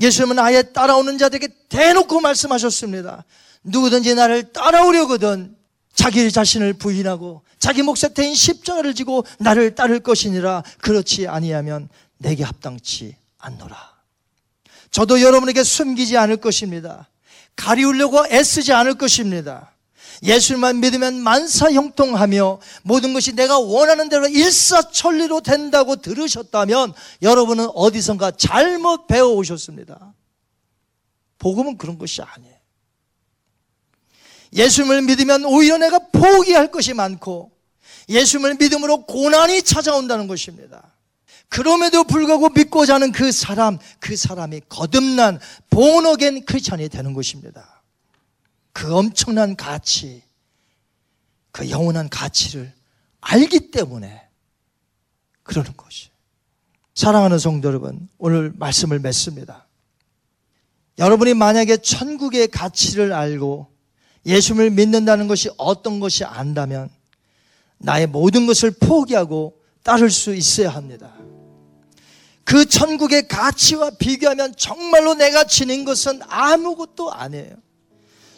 예수님은 아예 따라오는 자들에게 대놓고 말씀하셨습니다. 누구든지 나를 따라오려거든 자기 자신을 부인하고 자기 몫에 태인 십자가를 지고 나를 따를 것이니라 그렇지 아니하면 내게 합당치 않노라. 저도 여러분에게 숨기지 않을 것입니다. 가리우려고 애쓰지 않을 것입니다. 예수님만 믿으면 만사 형통하며 모든 것이 내가 원하는 대로 일사천리로 된다고 들으셨다면 여러분은 어디선가 잘못 배워오셨습니다. 복음은 그런 것이 아니에요. 예수님을 믿으면 오히려 내가 포기할 것이 많고 예수님을 믿음으로 고난이 찾아온다는 것입니다. 그럼에도 불구하고 믿고자 하는 그 사람, 그 사람이 거듭난 본어겐 크리스천이 되는 것입니다. 그 엄청난 가치, 그 영원한 가치를 알기 때문에 그러는 것이. 사랑하는 성도 여러분, 오늘 말씀을 맺습니다. 여러분이 만약에 천국의 가치를 알고 예수님을 믿는다는 것이 어떤 것이 안다면 나의 모든 것을 포기하고 따를 수 있어야 합니다. 그 천국의 가치와 비교하면 정말로 내가 지닌 것은 아무것도 아니에요.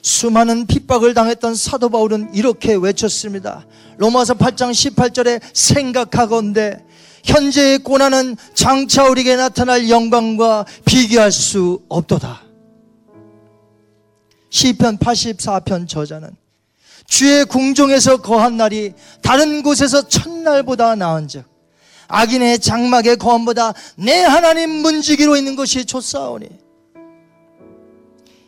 수많은 핍박을 당했던 사도 바울은 이렇게 외쳤습니다. 로마서 8장 18절에 생각하건대 현재의 고난은 장차 우리에게 나타날 영광과 비교할 수 없도다. 시편 84편 저자는 주의 궁종에서 거한 날이 다른 곳에서 첫날보다 나은즉 악인의 장막의 거함보다 내 하나님 문지기로 있는 것이 좋사오니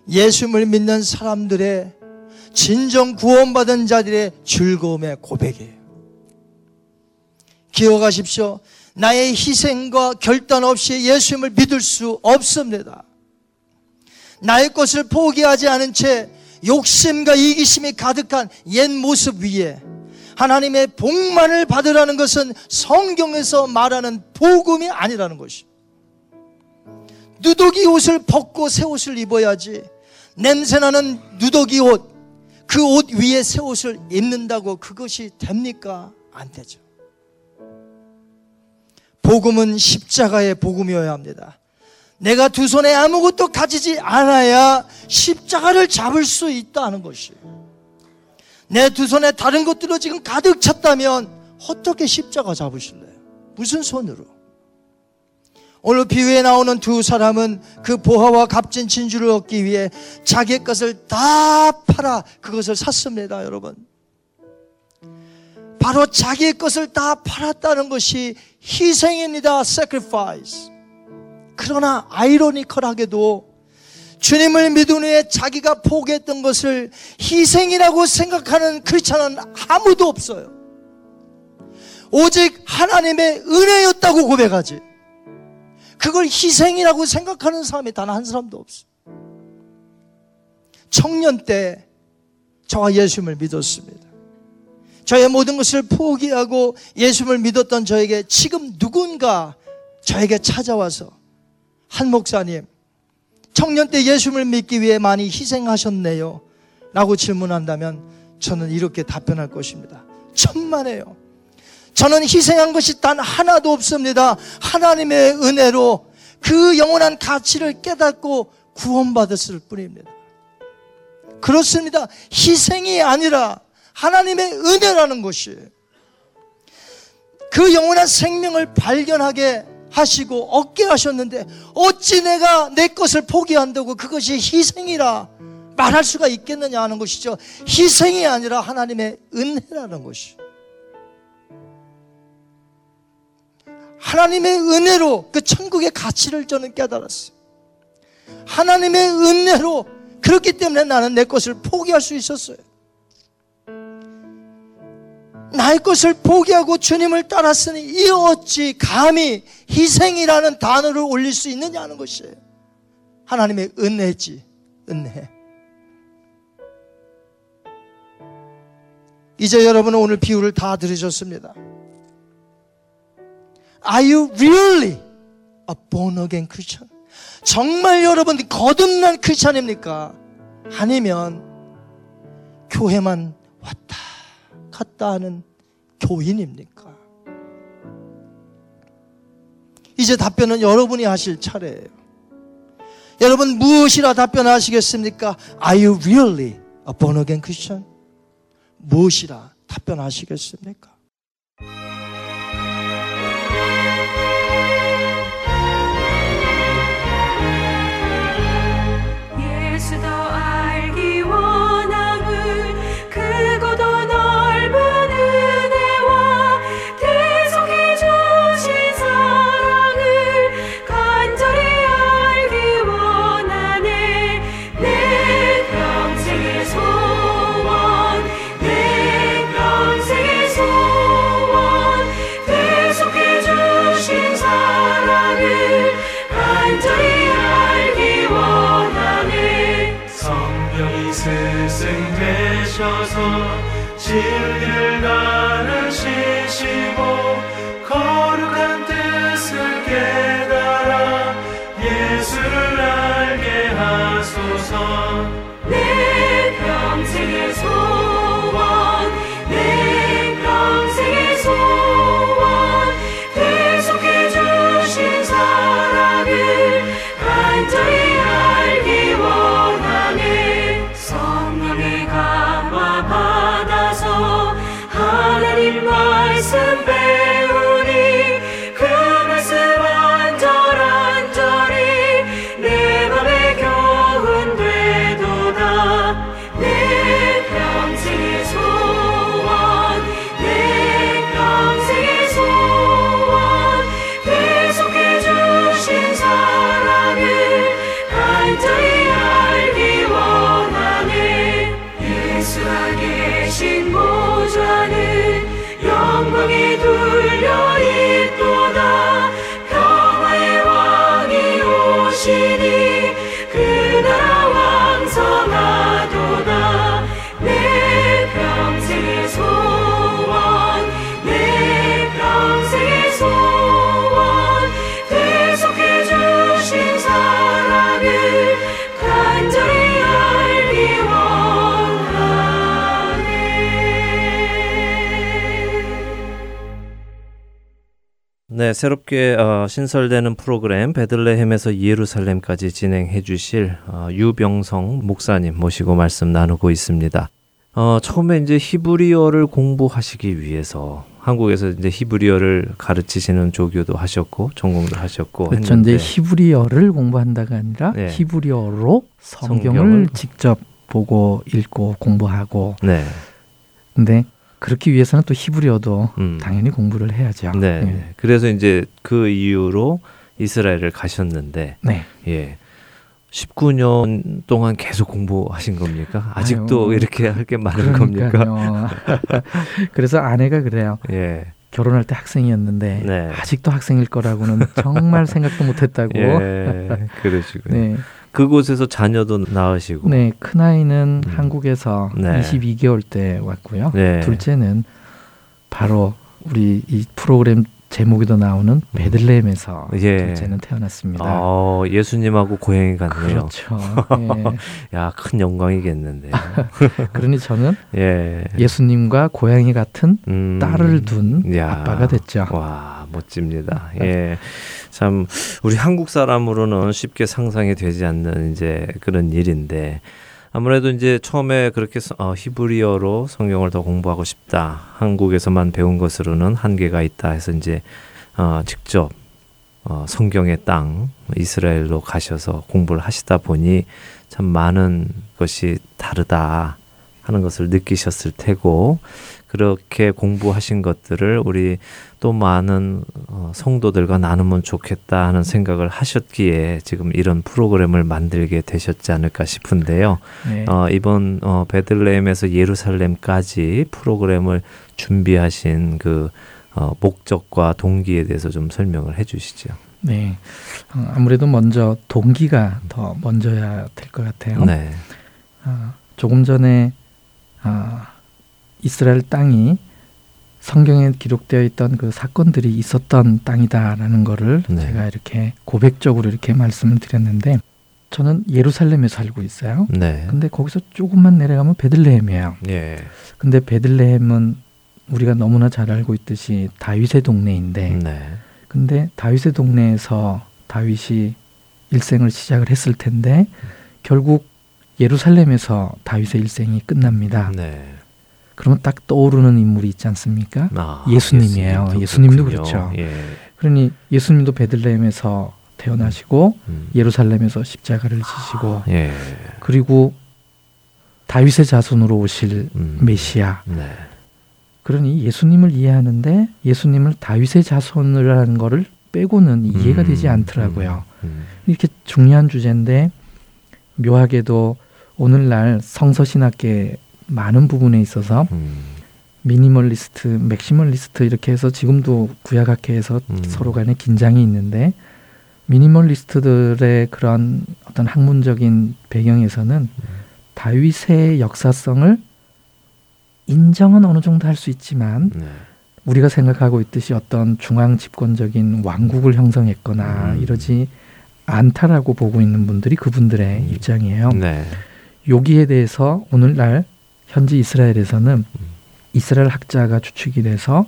예수를 믿는 사람들의 진정 구원받은 자들의 즐거움의 고백이에요. 기억하십시오. 나의 희생과 결단 없이 예수님을 믿을 수 없습니다. 나의 것을 포기하지 않은 채 욕심과 이기심이 가득한 옛 모습 위에 하나님의 복만을 받으라는 것은 성경에서 말하는 복음이 아니라는 것이. 누더기 옷을 벗고 새 옷을 입어야지. 냄새나는 누더기 옷, 그 옷 위에 새 옷을 입는다고 그것이 됩니까? 안 되죠. 복음은 십자가의 복음이어야 합니다. 내가 두 손에 아무것도 가지지 않아야 십자가를 잡을 수 있다는 것이에요. 내 두 손에 다른 것들로 지금 가득 찼다면 어떻게 십자가 잡으실래요? 무슨 손으로? 오늘 비유에 나오는 두 사람은 그 보화와 값진 진주를 얻기 위해 자기의 것을 다 팔아 그것을 샀습니다, 여러분. 바로 자기의 것을 다 팔았다는 것이 희생입니다, sacrifice. 그러나 아이러니컬하게도 주님을 믿은 후에 자기가 포기했던 것을 희생이라고 생각하는 크리스찬은 아무도 없어요. 오직 하나님의 은혜였다고 고백하지. 그걸 희생이라고 생각하는 사람이 단 한 사람도 없어. 청년 때 저와 예수님을 믿었습니다. 저의 모든 것을 포기하고 예수를 믿었던 저에게 지금 누군가 저에게 찾아와서 한 목사님, 청년 때 예수를 믿기 위해 많이 희생하셨네요. 라고 질문한다면 저는 이렇게 답변할 것입니다. 천만에요. 저는 희생한 것이 단 하나도 없습니다. 하나님의 은혜로 그 영원한 가치를 깨닫고 구원받았을 뿐입니다. 그렇습니다. 희생이 아니라 하나님의 은혜라는 것이 그 영원한 생명을 발견하게 하시고 얻게 하셨는데 어찌 내가 내 것을 포기한다고 그것이 희생이라 말할 수가 있겠느냐 하는 것이죠. 희생이 아니라 하나님의 은혜라는 것이. 하나님의 은혜로 그 천국의 가치를 저는 깨달았어요. 하나님의 은혜로 그렇기 때문에 나는 내 것을 포기할 수 있었어요. 나의 것을 포기하고 주님을 따랐으니 이 어찌 감히 희생이라는 단어를 올릴 수 있느냐는 것이에요. 하나님의 은혜지, 은혜. 이제 여러분은 오늘 비유를 다 들으셨습니다. Are you really a born again Christian? 정말 여러분 거듭난 크리스찬입니까? 아니면 교회만 왔다 갔다 하는 교인입니까? 이제 답변은 여러분이 하실 차례예요. 여러분 무엇이라 답변하시겠습니까? Are you really a born again Christian? 무엇이라 답변하시겠습니까? 새롭게 어, 신설되는 프로그램 베들레헴에서 예루살렘까지 진행해 주실 어, 유병성 목사님 모시고 말씀 나누고 있습니다. 어, 처음에 이제 히브리어를 공부하시기 위해서 한국에서 이제 히브리어를 가르치시는 조교도 하셨고 전공도 하셨고 그렇죠. 했는데 히브리어를 공부한다가 아니라 네. 히브리어로 성경을, 성경을 직접 보고 읽고 공부하고 네, 근데 그렇기 위해서는 또 히브리어도 음. 당연히 공부를 해야죠. 네, 예. 네. 그래서 이제 그 이유로 이스라엘을 가셨는데 네. 예. 19년 동안 계속 공부하신 겁니까? 아직도 아유, 이렇게 할 게 많은 겁니까? 그래서 아내가 그래요. 예. 결혼할 때 학생이었는데 네. 아직도 학생일 거라고는 정말 생각도 못했다고. 예. 그러시군요. 네. 그곳에서 자녀도 낳으시고. 네, 큰 아이는 음. 한국에서 네. 22개월 때 왔고요. 네. 둘째는 바로 우리 이 프로그램 제목에도 나오는 음. 베들레헴에서 예. 둘째는 태어났습니다. 어, 예수님하고 고향이 같네요. 그렇죠. 예. 야, 큰 영광이겠는데요. 그러니 저는 예. 예수님과 고향이 같은 음. 딸을 둔 야. 아빠가 됐죠. 와, 멋집니다. 예. 참 우리 한국 사람으로는 쉽게 상상이 되지 않는 이제 그런 일인데 아무래도 이제 처음에 그렇게 어, 히브리어로 성경을 더 공부하고 싶다. 한국에서만 배운 것으로는 한계가 있다 해서 이제 어, 직접 어, 성경의 땅 이스라엘로 가셔서 공부를 하시다 보니 참 많은 것이 다르다 하는 것을 느끼셨을 테고 그렇게 공부하신 것들을 우리 또 많은 어, 성도들과 나누면 좋겠다 하는 생각을 하셨기에 지금 이런 프로그램을 만들게 되셨지 않을까 싶은데요. 네. 어, 이번 어, 베들레헴에서 예루살렘까지 프로그램을 준비하신 그 어, 목적과 동기에 대해서 좀 설명을 해주시죠. 네, 어, 아무래도 먼저 동기가 더 먼저야 될 것 같아요. 네. 어, 조금 전에 아, 이스라엘 땅이 성경에 기록되어 있던 그 사건들이 있었던 땅이다라는 거를 네. 제가 이렇게 고백적으로 이렇게 말씀을 드렸는데 저는 예루살렘에 살고 있어요. 네. 근데 거기서 조금만 내려가면 베들레헴이에요. 예. 근데 베들레헴은 우리가 너무나 잘 알고 있듯이 다윗의 동네인데 네. 근데 다윗의 동네에서 다윗이 일생을 시작을 했을 텐데 결국 예루살렘에서 다윗의 일생이 끝납니다. 네. 그러면 딱 떠오르는 인물이 있지 않습니까? 아, 예수님이에요. 예수님 도 그렇죠. 예. 그러니 예수님도 베들레헴에서 태어나시고 음. 예루살렘에서 십자가를 지시고 예. 그리고 다윗의 자손으로 오실 음. 메시아. 네. 그러니 예수님을 이해하는데 예수님을 다윗의 자손을 하는 거를 빼고는 이해가 음. 되지 않더라고요. 음. 음. 이렇게 중요한 주제인데 묘하게도 오늘날 성서신학계 많은 부분에 있어서 음. minimalist, maximalist 이렇게 해서 지금도 구약학회에서 음. 서로 간에 긴장이 있는데 minimalist들의 그런 어떤 학문적인 배경에서는 음. 다윗의 역사성을 인정은 어느 정도 할 수 있지만 네. 우리가 생각하고 있듯이 어떤 중앙 집권적인 왕국을 형성했거나 음. 이러지 않다라고 보고 있는 분들이 그분들의 음. 입장이에요. 네. 여기에 대해서 오늘날 현지 이스라엘에서는 이스라엘 학자가 추측이 돼서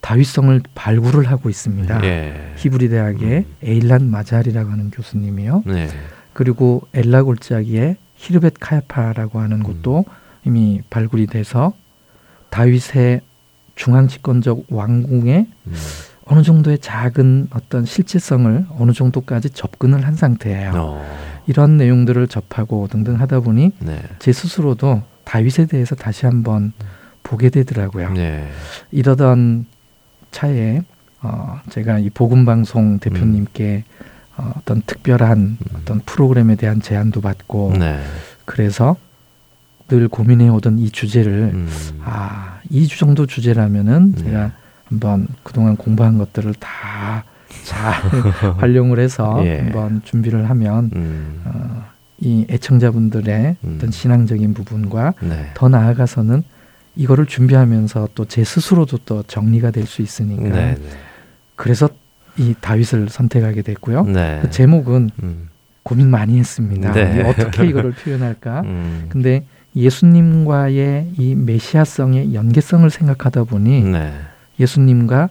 다윗성을 발굴을 하고 있습니다. 예. 히브리 대학의 음. 에일란 마잘이라고 하는 교수님이요. 네. 그리고 엘라 골짜기의 히르벳 카야파라고 하는 음. 곳도 이미 발굴이 돼서 다윗의 중앙 집권적 왕궁의 음. 어느 정도의 작은 어떤 실체성을 어느 정도까지 접근을 한 상태예요. 어. 이런 내용들을 접하고 등등 하다 보니 네. 제 스스로도 다윗에 대해서 다시 한번 보게 되더라고요. 네. 이러던 차에 어, 제가 이 복음 방송 대표님께 음. 어, 어떤 특별한 음. 어떤 프로그램에 대한 제안도 받고 네. 그래서 늘 고민해 오던 이 주제를 음. 아이 정도 주제라면은 네. 제가 한번 그동안 공부한 것들을 다 잘 활용을 해서 예. 한번 준비를 하면 음. 어, 이 애청자분들의 음. 어떤 신앙적인 부분과 네. 더 나아가서는 이거를 준비하면서 또 제 스스로도 또 정리가 될 수 있으니까 네, 네. 그래서 이 다윗을 선택하게 됐고요. 네. 그 제목은 음. 고민 많이 했습니다. 네. 어떻게 이거를 표현할까? 음. 근데 예수님과의 이 메시아성의 연계성을 생각하다 보니 네. 예수님과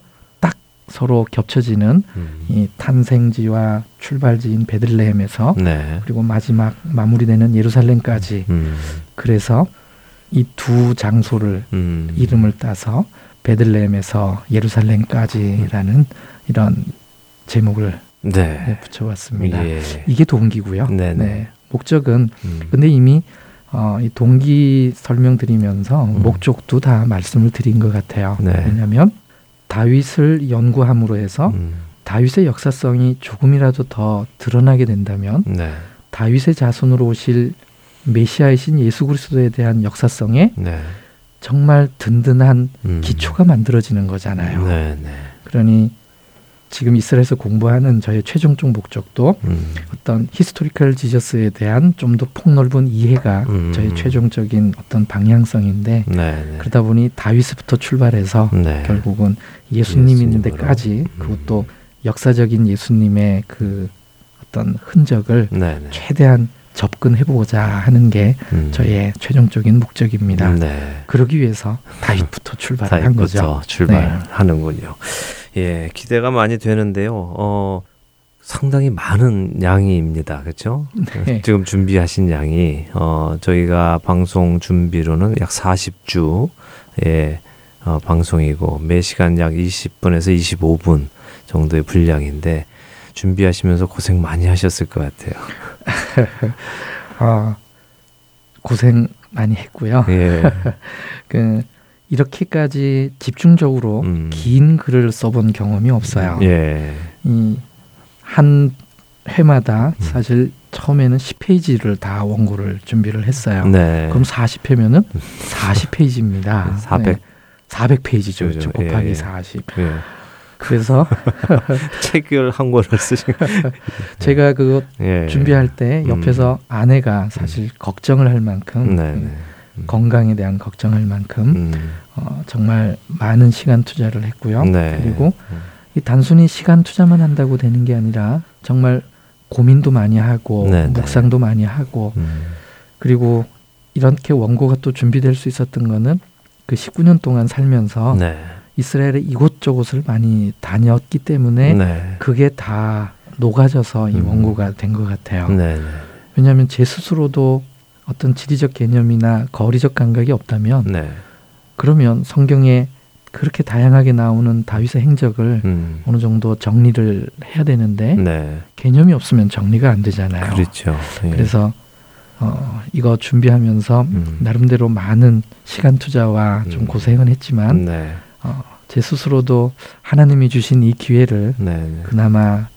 서로 겹쳐지는 음. 이 탄생지와 출발지인 베들레헴에서 네. 그리고 마지막 마무리되는 예루살렘까지 음. 그래서 이 두 장소를 음. 이름을 따서 베들레헴에서 예루살렘까지라는 이런 제목을 네. 네, 붙여봤습니다. 예. 이게 동기고요. 네네. 네. 목적은 음. 근데 이미 어, 이 동기 설명드리면서 음. 목적도 다 말씀을 드린 것 같아요. 네. 왜냐하면 다윗을 연구함으로 해서 음. 다윗의 역사성이 조금이라도 더 드러나게 된다면 네. 다윗의 자손으로 오실 메시아이신 예수 그리스도에 대한 역사성에 네. 정말 든든한 음. 기초가 만들어지는 거잖아요. 네, 네. 그러니 지금 이스라엘에서 공부하는 저의 최종적 목적도 음. 어떤 historical Jesus에 대한 좀 더 폭넓은 이해가 음. 저의 최종적인 어떤 방향성인데 네네. 네. 그러다 보니 다윗부터 출발해서 네. 결국은 예수님 있는 데까지 음. 그것도 역사적인 예수님의 그 어떤 흔적을 네네. 네. 최대한 접근해보고자 하는 게 음. 저의 최종적인 목적입니다. 네. 그러기 위해서 다윗부터 출발한 거죠. 출발하는군요. 네. 예, 기대가 많이 되는데요. 어, 상당히 많은 양입니다. 그렇죠? 네. 지금 준비하신 양이 어, 저희가 방송 준비로는 약 40주 의 어, 방송이고 매 시간 약 20분에서 25분 정도의 분량인데 준비하시면서 고생 많이 하셨을 것 같아요. 아, 고생 많이 했고요. 예. 그 이렇게까지 집중적으로 음. 긴 글을 써본 경험이 없어요. 예. 이한 회마다 음. 사실 처음에는 10페이지를 다 원고를 준비를 했어요. 네. 그럼 40회면은 40페이지입니다. 400 네. 400페이지죠. 그렇죠. 곱하기 예. 40. 예. 그래서 책을 한 권을 쓰신 제가 그거 예. 준비할 때 음. 옆에서 음. 아내가 사실 음. 걱정을 할 만큼 네네. 네. 음. 건강에 대한 걱정할 만큼 음. 어, 정말 많은 시간 투자를 했고요. 네. 그리고 음. 이 단순히 시간 투자만 한다고 되는 게 아니라 정말 고민도 많이 하고 네네. 네. 묵상도 많이 하고 그리고 이렇게 원고가 또 준비될 수 있었던 거는 그 19년 동안 살면서 네. 이스라엘의 이곳저곳을 많이 다녔기 때문에 네. 그게 다 녹아져서 이 음. 원고가 된 것 같아요. 네, 네. 왜냐하면 제 스스로도 어떤 지리적 개념이나 거리적 감각이 없다면 네. 그러면 성경에 그렇게 다양하게 나오는 다윗의 행적을 음. 어느 정도 정리를 해야 되는데 네. 개념이 없으면 정리가 안 되잖아요. 그렇죠. 예. 그래서 어, 이거 준비하면서 음. 나름대로 많은 시간 투자와 좀 음. 고생은 했지만 네. 어, 제 스스로도 하나님이 주신 이 기회를 네네. 네. 그나마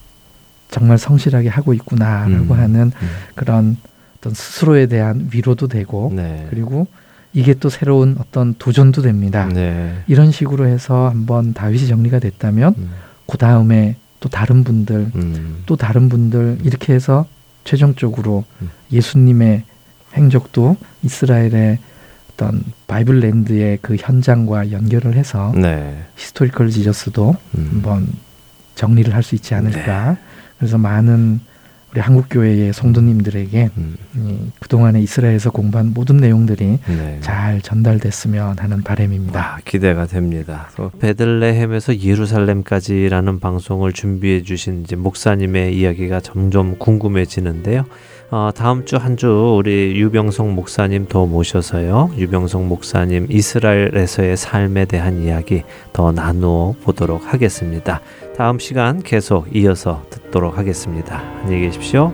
정말 성실하게 하고 있구나라고 음, 하는 음. 그런 어떤 스스로에 대한 위로도 되고 네. 그리고 이게 또 새로운 어떤 도전도 됩니다. 네. 이런 식으로 해서 한번 다윗이 정리가 됐다면 음. 그 다음에 또 다른 분들 음. 또 다른 분들 이렇게 해서 최종적으로 음. 예수님의 행적도 이스라엘의 어떤 Bible Land의 그 현장과 연결을 해서 네. historical Jesus도 음. 한번 정리를 할 수 있지 않을까. 네. 그래서 많은 우리 한국 교회의 성도님들에게 음. 이 그동안에 이스라엘에서 공부한 모든 내용들이 네. 잘 전달됐으면 하는 바람입니다. 와, 기대가 됩니다. 또 베들레헴에서 예루살렘까지라는 방송을 준비해 주신 목사님의 이야기가 점점 궁금해지는데요. 어, 다음 주한주 우리 유병성 목사님 더 모셔서요. 유병성 목사님 이스라엘에서의 삶에 대한 이야기 더 나누어 보도록 하겠습니다. 다음 시간 계속 이어서 듣도록 하겠습니다. 안녕히 계십시오.